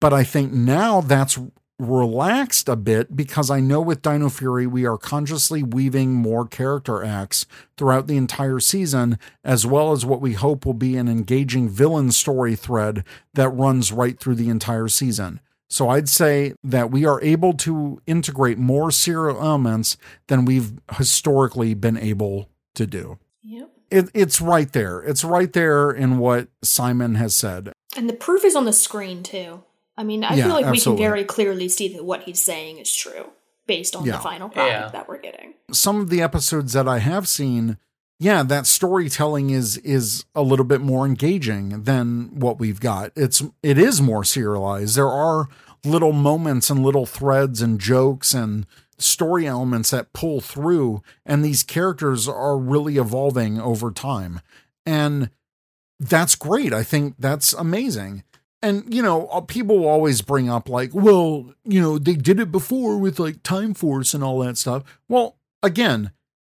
But I think now that's relaxed a bit because I know with Dino Fury, we are consciously weaving more character acts throughout the entire season, as well as what we hope will be an engaging villain story thread that runs right through the entire season. So I'd say that we are able to integrate more serial elements than we've historically been able to do. Yep. It, it's right there. It's right there in what Simon has said. And the proof is on the screen too. I mean, I Yeah, feel like absolutely. we can very clearly see that what he's saying is true based on Yeah. the final product Yeah. that we're getting. some of the episodes that I have seen, yeah, that storytelling is is a little bit more engaging than what we've got. It's it is more serialized. There are little moments and little threads and jokes and story elements that pull through and these characters are really evolving over time. And that's great. I think that's amazing. And you know, uh, people always bring up like, well, you know, they did it before with like Time Force and all that stuff. Well, again,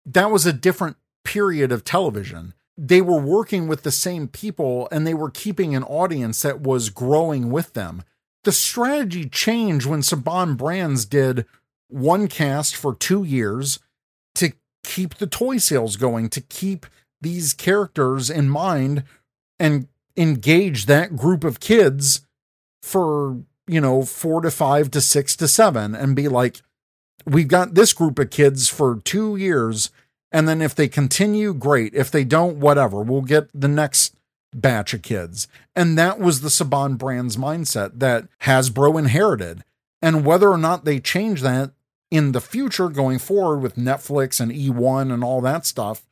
that was a different period of television. They were working with the same people and they were keeping an audience that was growing with them. The strategy changed when Saban Brands did one cast for two years to keep the toy sales going, to keep these characters in mind and engage that group of kids for, you know, four to five to six to seven and be like, we've got this group of kids for two years. And then if they continue, great. If they don't, whatever. We'll get the next batch of kids. And that was the Saban brand's mindset that Hasbro inherited. And whether or not they change that in the future going forward with Netflix and E1 and all that stuff,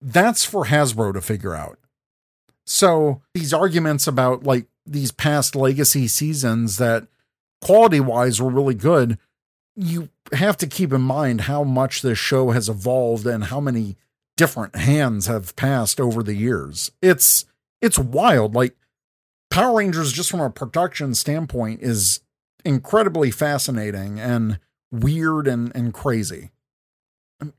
that's for Hasbro to figure out. So these arguments about like these past legacy seasons that quality wise were really good, you have to keep in mind how much this show has evolved and how many different hands have passed over the years. It's it's wild. Like Power Rangers, just from a production standpoint, is incredibly fascinating and weird and, and crazy.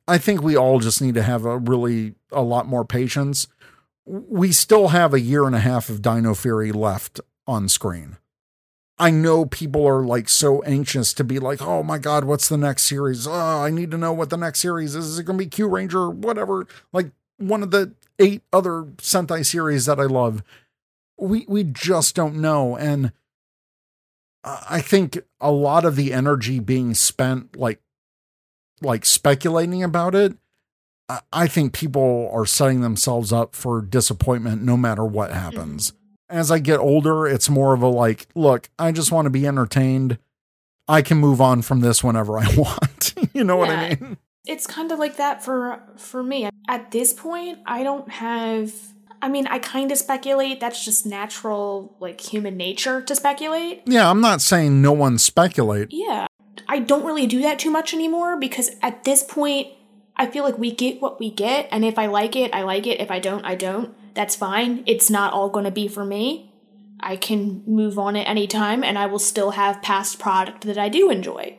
I think we all just need to have a really a lot more patience. We still have a year and a half of Dino Fury left on screen. I know people are like so anxious to be like, oh my God, what's the next series? Oh, I need to know what the next series is. Is it going to be Kyuranger or whatever? Like one of the eight other Sentai series that I love. We, we just don't know. And I think a lot of the energy being spent like like speculating about it, I think people are setting themselves up for disappointment no matter what happens. Mm-hmm. As I get older, it's more of a like, look, I just want to be entertained. I can move on from this whenever I want. you know what I mean? It's kind of like that for for me. At this point, I don't have I mean, I kind of speculate. That's just natural like human nature to speculate. Yeah, I'm not saying no one speculate. Yeah. I don't really do that too much anymore because at this point, I feel like we get what we get. And if I like it, I like it. If I don't, I don't. That's fine. It's not all going to be for me. I can move on at any time and I will still have past product that I do enjoy.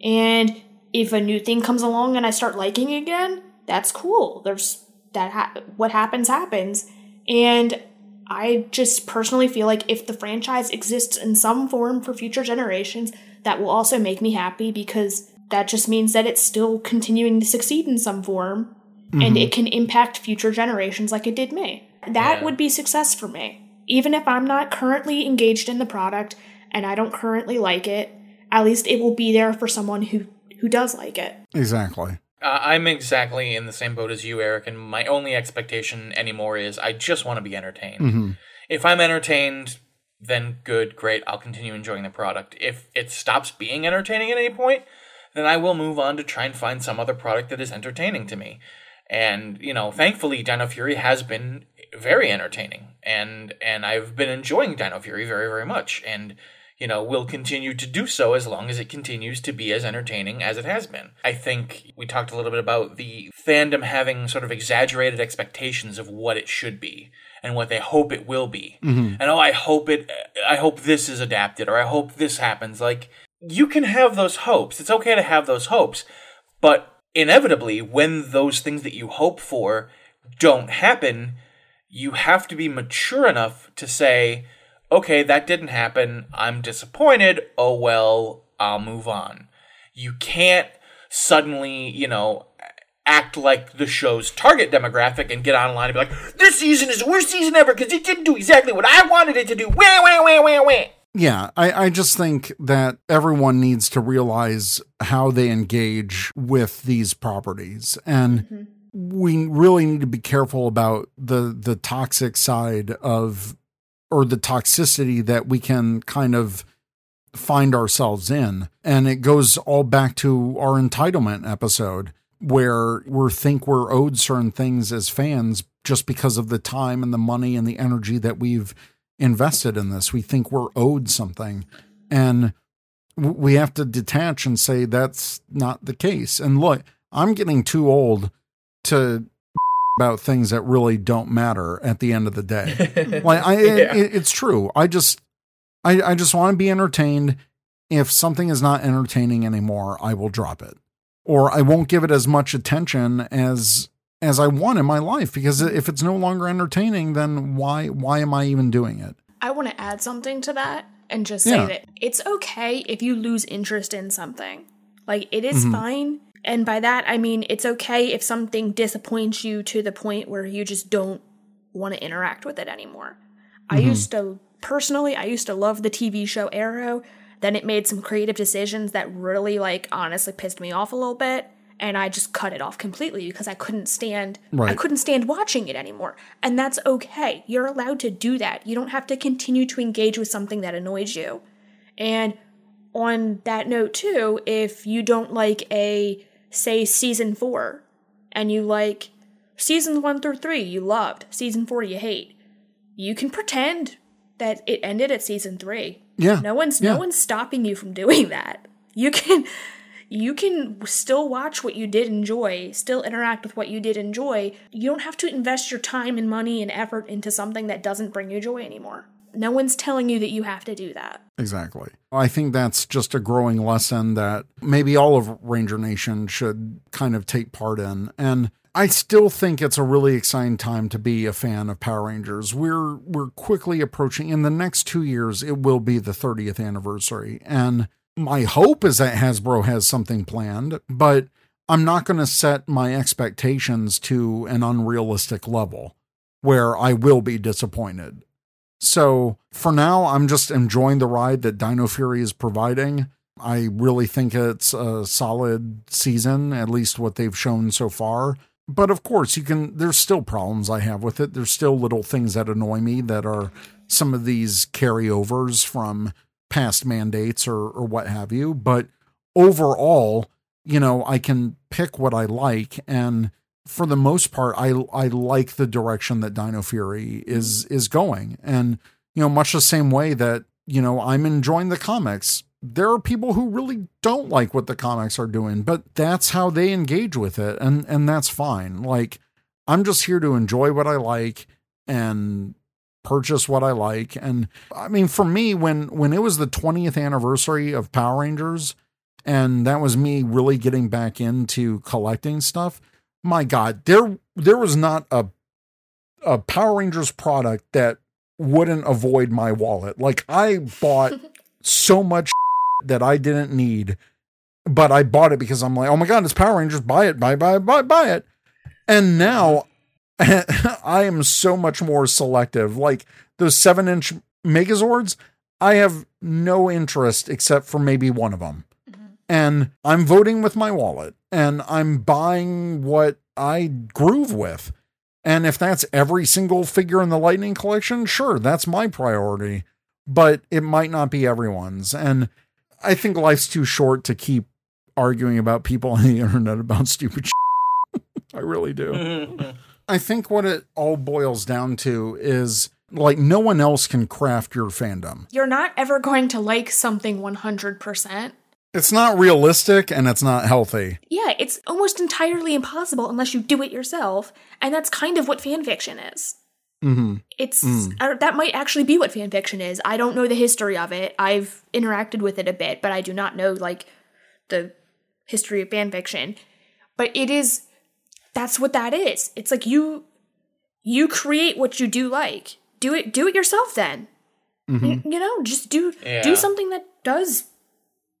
And if a new thing comes along and I start liking again, that's cool. There's that ha- what happens happens. And I just personally feel like if the franchise exists in some form for future generations, that will also make me happy because that just means that it's still continuing to succeed in some form and it can impact future generations like it did me. That Yeah. would be success for me. Even if I'm not currently engaged in the product and I don't currently like it, at least it will be there for someone who who does like it. Exactly. Uh, I'm exactly in the same boat as you, Eric, and my only expectation anymore is I just want to be entertained. If I'm entertained, then good, great, I'll continue enjoying the product. If it stops being entertaining at any point, then I will move on to try and find some other product that is entertaining to me. And, you know, thankfully Dino Fury has been very entertaining and and I've been enjoying Dino Fury very, very much. And you know, will continue to do so as long as it continues to be as entertaining as it has been. I think we talked a little bit about the fandom having sort of exaggerated expectations of what it should be and what they hope it will be. Mm-hmm. And oh, I hope it, I hope this is adapted or I hope this happens. Like, you can have those hopes. It's okay to have those hopes. But inevitably, when those things that you hope for don't happen, you have to be mature enough to say, okay, that didn't happen. I'm disappointed. Oh well, I'll move on. You can't suddenly, you know, act like the show's target demographic and get online and be like, this season is the worst season ever because it didn't do exactly what I wanted it to do. Wah, wah, wah, wah, wah. Yeah, I, I just think that everyone needs to realize how they engage with these properties. And mm-hmm. we really need to be careful about the the toxic side of or the toxicity that we can kind of find ourselves in. And it goes all back to our entitlement episode where we think we're owed certain things as fans just because of the time and the money and the energy that we've invested in this. We think we're owed something. And we have to detach and say that's not the case. And look, I'm getting too old to about things that really don't matter at the end of the day. like I, Yeah. it, it's true. I just, I, I just want to be entertained. If something is not entertaining anymore, I will drop it, or I won't give it as much attention as as I want in my life. Because if it's no longer entertaining, then why why am I even doing it? I want to add something to that and just Yeah. say that it's okay if you lose interest in something. Like, it is mm-hmm. fine. And by that, I mean it's okay if something disappoints you to the point where you just don't want to interact with it anymore. I mm-hmm. used to, personally, I used to love the TV show Arrow. Then it made some creative decisions that really, like, honestly pissed me off a little bit. And I just cut it off completely because I couldn't stand I couldn't stand watching it anymore. And that's okay. You're allowed to do that. You don't have to continue to engage with something that annoys you. And on that note too, if you don't like a say season 4 and you like seasons 1 through 3 you loved, season 4 you hate, you can pretend that it ended at season 3. Yeah. No one's Yeah. no one's stopping you from doing that. You can you can still watch what you did enjoy, still interact with what you did enjoy. You don't have to invest your time and money and effort into something that doesn't bring you joy anymore. No one's telling you that you have to do that. Exactly. I think that's just a growing lesson that maybe all of Ranger Nation should kind of take part in. And I still think it's a really exciting time to be a fan of Power Rangers. We're we're quickly approaching in the next 2 years it will be the 30th anniversary. And my hope is that Hasbro has something planned, but I'm not going to set my expectations to an unrealistic level where I will be disappointed. So for now, I'm just enjoying the ride that Dino Fury is providing. I really think it's a solid season, at least what they've shown so far. But of course, you can, there's still problems I have with it. There's still little things that annoy me that are some of these carryovers from past mandates or, or what have you. But overall, you know, I can pick what I like. And for the most part, I I like the direction that Dino Fury is mm-hmm. is going, and you know, much the same way that you know I'm enjoying the comics. There are people who really don't like what the comics are doing, but that's how they engage with it, and and that's fine. Like I'm just here to enjoy what I like and purchase what I like. And I mean, for me, when when it was the 20th anniversary of Power Rangers, and that was me really getting back into collecting stuff my god there there was not a a power rangers product that wouldn't avoid my wallet. Like i bought so much that i didn't need but i bought it because i'm like oh my god it's power rangers. Buy it. Buy buy buy buy it. And now i am so much more selective like those seven inch megazords i have no interest except for maybe one of them mm-hmm. and I'm voting with my wallet and I'm buying what I groove with. And if that's every single figure in the Lightning collection, sure, that's my priority, but it might not be everyone's. And I think life's too short to keep arguing about people on the internet about stupid shit. I really do. I think what it all boils down to is like no one else can craft your fandom. You're not ever going to like something 100%. It's not realistic and it's not healthy. Yeah, it's almost entirely impossible unless you do it yourself, and that's kind of what fan fiction is. Mm-hmm. It's uh, that might actually be what fan fiction is. I don't know the history of it. I've interacted with it a bit, but I do not know like the history of fan fiction. But it is that's what that is. It's like you you create what you do like. Do it do it yourself then. Mm-hmm. You, you know, just do Yeah. do something that does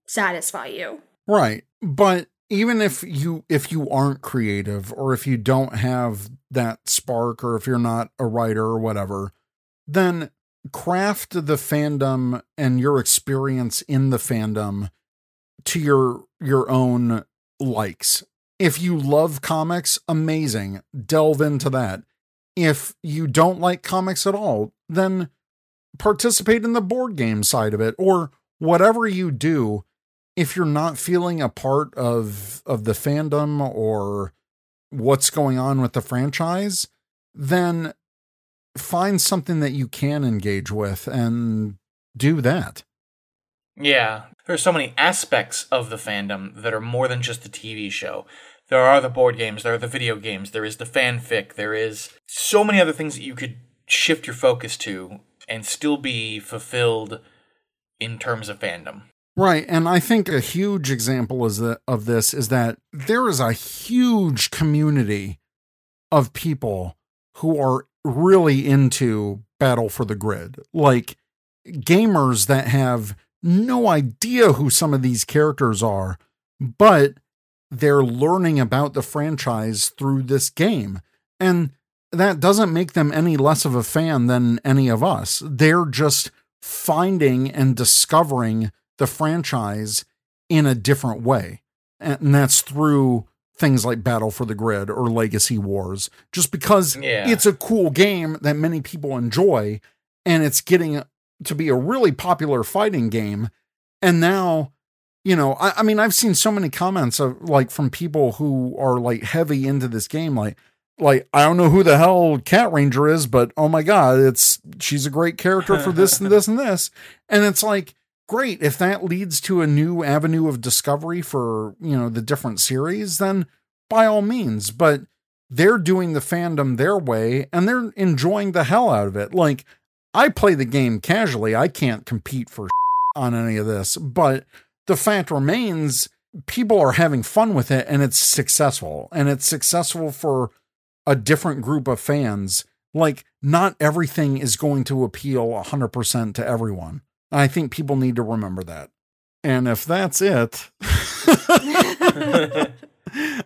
satisfy you. Right. But even if you if you aren't creative or if you don't have that spark or if you're not a writer or whatever, then craft the fandom and your experience in the fandom to your your own likes. If you love comics, amazing. Delve into that. If you don't like comics at all, then participate in the board game side of it or whatever you do if you're not feeling a part of of the fandom or what's going on with the franchise then find something that you can engage with and do that Yeah, there's so many aspects of the fandom that are more than just the TV show. There are the board games, there are the video games, there is the fanfic, there is so many other things that you could shift your focus to and still be fulfilled in terms of fandom. Right. And I think a huge example is that, of this is that there is a huge community of people who are really into Battle for the Grid. Like gamers that have no idea who some of these characters are, but they're learning about the franchise through this game. And that doesn't make them any less of a fan than any of us. They're just finding and discovering the franchise in a different way. And that's through things like Battle for the Grid or Legacy Wars, just because Yeah. it's a cool game that many people enjoy and it's getting to be a really popular fighting game. And now, you know, I, I mean, I've seen so many comments of like from people who are like heavy into this game, like, like I don't know who the hell Kat Ranger is, but oh my god, it's she's a great character for this and this and this, and it's like great if that leads to a new avenue of discovery for you know the different series, then by all means. But they're doing the fandom their way, and they're enjoying the hell out of it. Like I play the game casually, I can't compete for on any of this, but the fact remains people are having fun with it and it's successful. And it's successful for a different group of fans. Like not everything is going to appeal 100% to everyone. I think people need to remember that. And if that's it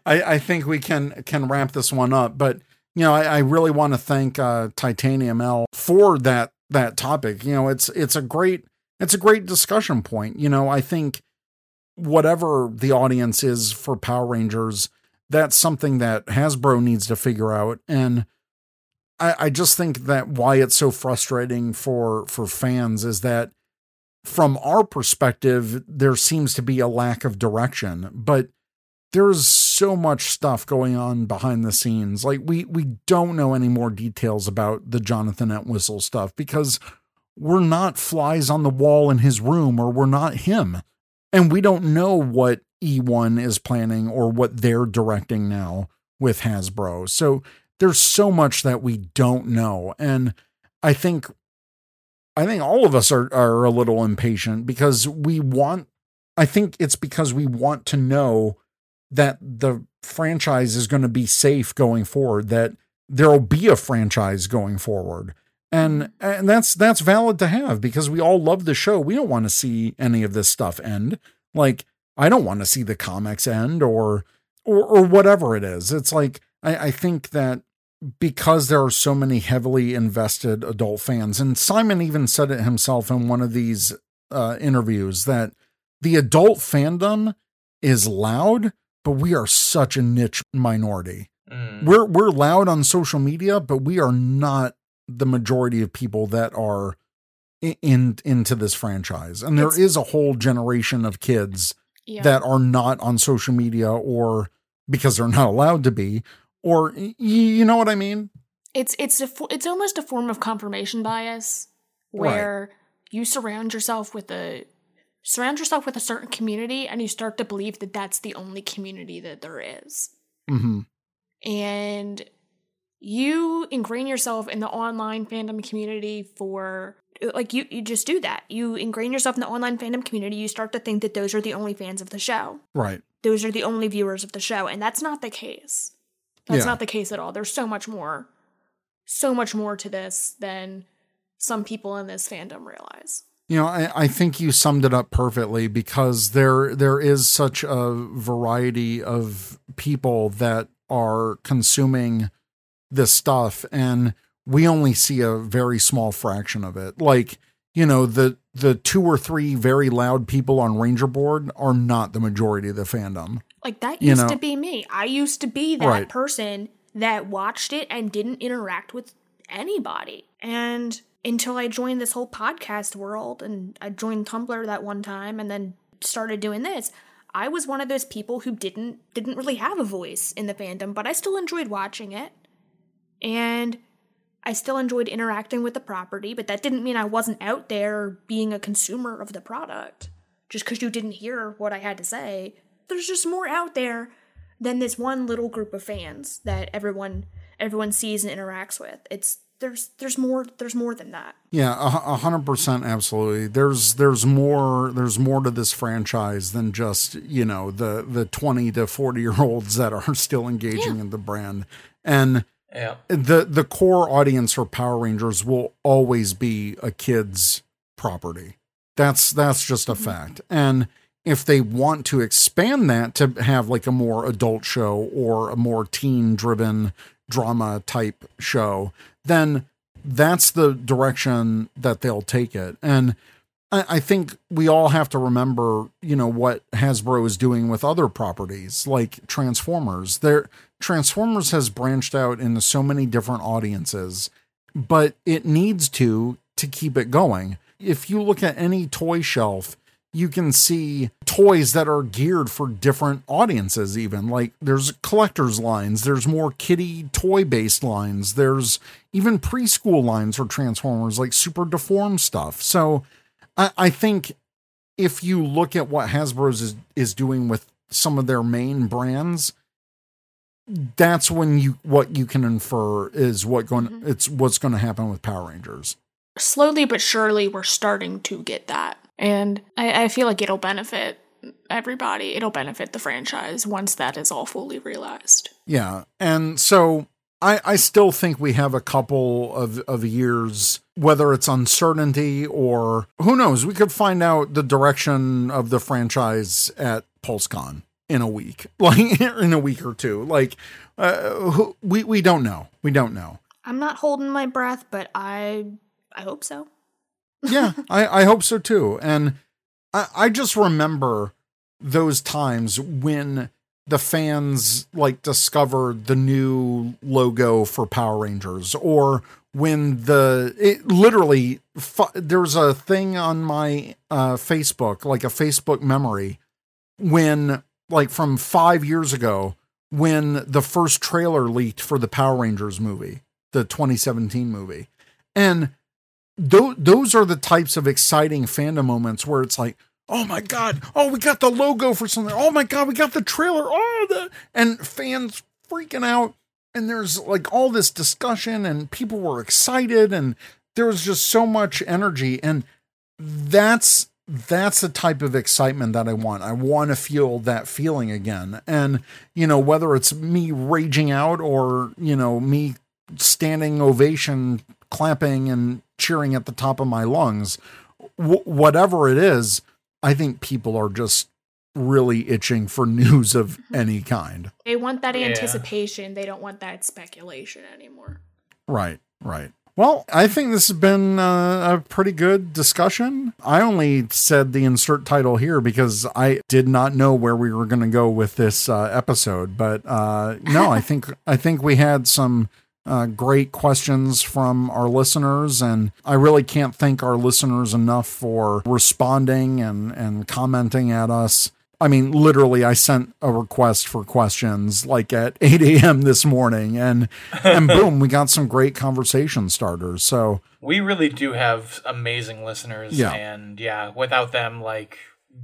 I, I think we can can wrap this one up. But you know i, I really want to thank uh, titanium l for that that topic. You know it's it's a great it's a great discussion point. You know i think whatever the audience is for Power Rangers, that's something that Hasbro needs to figure out. And I, I just think that why it's so frustrating for for fans is that from our perspective, there seems to be a lack of direction, but there's so much stuff going on behind the scenes. Like we we don't know any more details about the Jonathan Entwistle stuff because we're not flies on the wall in his room or we're not him and we don't know what E1 is planning or what they're directing now with Hasbro. So there's so much that we don't know. And I think I think all of us are are a little impatient because we want I think it's because we want to know that the franchise is going to be safe going forward, that there'll be a franchise going forward. And and that's that's valid to have because we all love the show. We don't want to see any of this stuff end. Like I don't want to see the comics end or or or whatever it is. It's like I, I think that because there are so many heavily invested adult fans, and Simon even said it himself in one of these uh, interviews that the adult fandom is loud, but we are such a niche minority. Mm. We're we're loud on social media, but we are not the majority of people that are in into this franchise. And there It's- is a whole generation of kids Yeah. that are not on social media or because they're not allowed to be or you know what I mean? it's it's a it's almost a form of confirmation bias Right. where you surround yourself with a surround yourself with a certain community and you start to believe that that's the only community that there is hmm and you ingrain yourself in the online fandom community for like you you just do that. You ingrain yourself in the online fandom community. You start to think that those are the only fans of the show. Right. those are the only viewers of the show and that's not the case. That's Yeah. not the case at all. There's so much more so much more to this than some people in this fandom realize. You know, I, I think you summed it up perfectly because there there is such a variety of people that are consuming this stuff and we only see a very small fraction of it. Like, you know, the the two or three very loud people on Ranger Board are not the majority of the fandom. like that You used know- to be me i used to be that Right. person that watched it and didn't interact with anybody and until i joined this whole podcast world and i joined tumblr that one time and then started doing this i was one of those people who didn't didn't really have a voice in the fandom but i still enjoyed watching it and I still enjoyed interacting with the property, but that didn't mean I wasn't out there being a consumer of the product. Just because you didn't hear what I had to say, there's just more out there than this one little group of fans that everyone everyone sees and interacts with. It's there's there's more there's more than that. Yeah, a hundred percent, absolutely. There's there's more there's more to this franchise than just you know the the twenty to forty year olds that are still engaging in the brand, and Yeah. the the core audience for Power Rangers will always be a kid's property. That's that's just a mm-hmm. fact. And if they want to expand that to have like a more adult show or a more teen driven drama type show, then that's the direction that they'll take it. And I, I think we all have to remember, you know, what Hasbro is doing with other properties like Transformers. Their Transformers has branched out into so many different audiences, but it needs to to keep it going. If you look at any toy shelf, you can see toys that are geared for different audiences even like there's collectors lines there's more kiddie toy based lines there's even preschool lines for transformers like super deformed stuff so i, I think if you look at what hasbro's is, is doing with some of their main brands that's when you what you can infer is what going Mhm. it's what's going to happen with power rangers Slowly but surely, we're starting to get that. And I, I feel like it'll benefit everybody. It'll benefit the franchise once that is all fully realized. Yeah. And so I, I still think we have a couple of, of years, whether it's uncertainty or who knows, we could find out the direction of the franchise at PulseCon in a week, like in a week or two. Like, uh, we, we don't know. We don't know. I'm not holding my breath, but I I hope so. yeah, I, I hope so too. And I, I just remember those times when the fans like discovered the new logo for Power Rangers or when the it literally fu- there's a thing on my uh Facebook like a Facebook memory when like from 5 years ago when the first trailer leaked for the Power Rangers movie the 2017 movie. And those those are the types of exciting fandom moments where it's like, oh my god, oh we got the logo for something, oh my god, we got the trailer, oh the and fans freaking out, and there's like all this discussion and people were excited and there was just so much energy. And that's that's the type of excitement that I want. I want to feel that feeling again. And, you know, whether it's me raging out or, you know, me standing ovation, clapping and cheering at the top of my lungs, w- whatever it is, I think people are just really itching for news of mm-hmm. any kind. They want that Yeah. anticipation. They don't want that speculation anymore. Right, right. Well, I think this has been uh, a pretty good discussion. I only said the insert title here because I did not know where we were going to go with this uh, episode. But uh, no, I think I think we had some uh, great questions from our listeners, and I really can't thank our listeners enough for responding and and commenting at us. I mean, literally, I sent a request for questions like at 8 a.m. this morning, and and boom, we got some great conversation starters. So We really do have amazing listeners, Yeah. and yeah, without them, like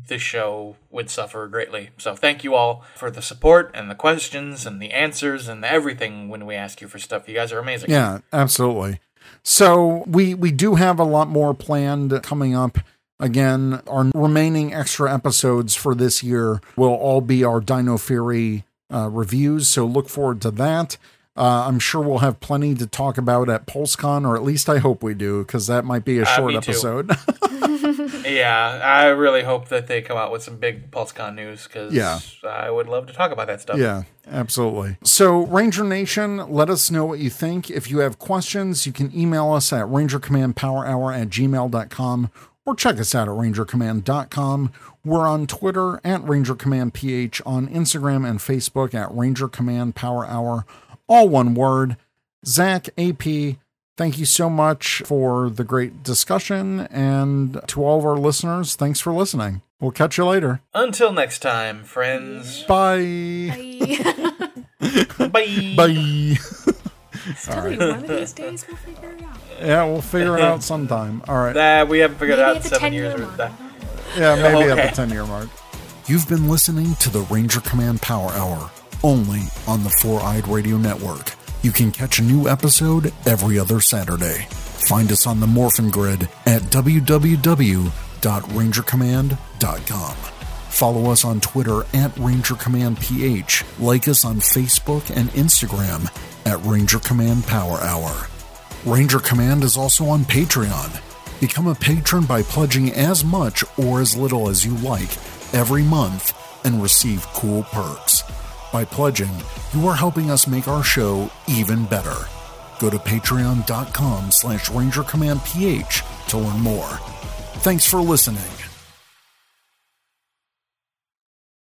the show would suffer greatly. So thank you all for the support and the questions and the answers and everything when we ask you for stuff. You guys are amazing. Yeah, absolutely. So we we do have a lot more planned coming up. Again, our remaining extra episodes for this year will all be our Dino Fury uh, reviews. So look forward to that. Uh, I'm sure we'll have plenty to talk about at PulseCon, or at least I hope we do, because that might be a Uh, short episode. Yeah, I really hope that they come out with some big PulseCon news because Yeah. I would love to talk about that stuff. Yeah, absolutely. So, Ranger Nation, let us know what you think. If you have questions, you can email us at rangercommandpowerhour at gmail.com or check us out at rangercommand.com. We're on Twitter at rangercommandph, on Instagram and Facebook at Ranger Command Power Hour, all one word. Zach, AP, thank you so much for the great discussion. And to all of our listeners, thanks for listening. We'll catch you later. Until next time, friends. Bye. Bye. Bye. Tell you, one of these days we'll figure it out. Yeah, we'll figure it out sometime. All right. Nah, we haven't figured Maybe out at the seven 10 years year mark. that. Yeah, maybe Okay. at the 10 year mark. You've been listening to the Ranger Command Power Hour, only on the Four Eyed Radio Network. You can catch a new episode every other Saturday. Find us on the Morphin Grid at www.rangercommand.com. Follow us on Twitter at Ranger Command PH. Like us on Facebook and Instagram at Ranger Command Power Hour. Ranger Command is also on Patreon. Become a patron by pledging as much or as little as you like every month and receive cool perks. By pledging, you are helping us make our show even better. Go to patreon.com slash rangercommandph to learn more. Thanks for listening.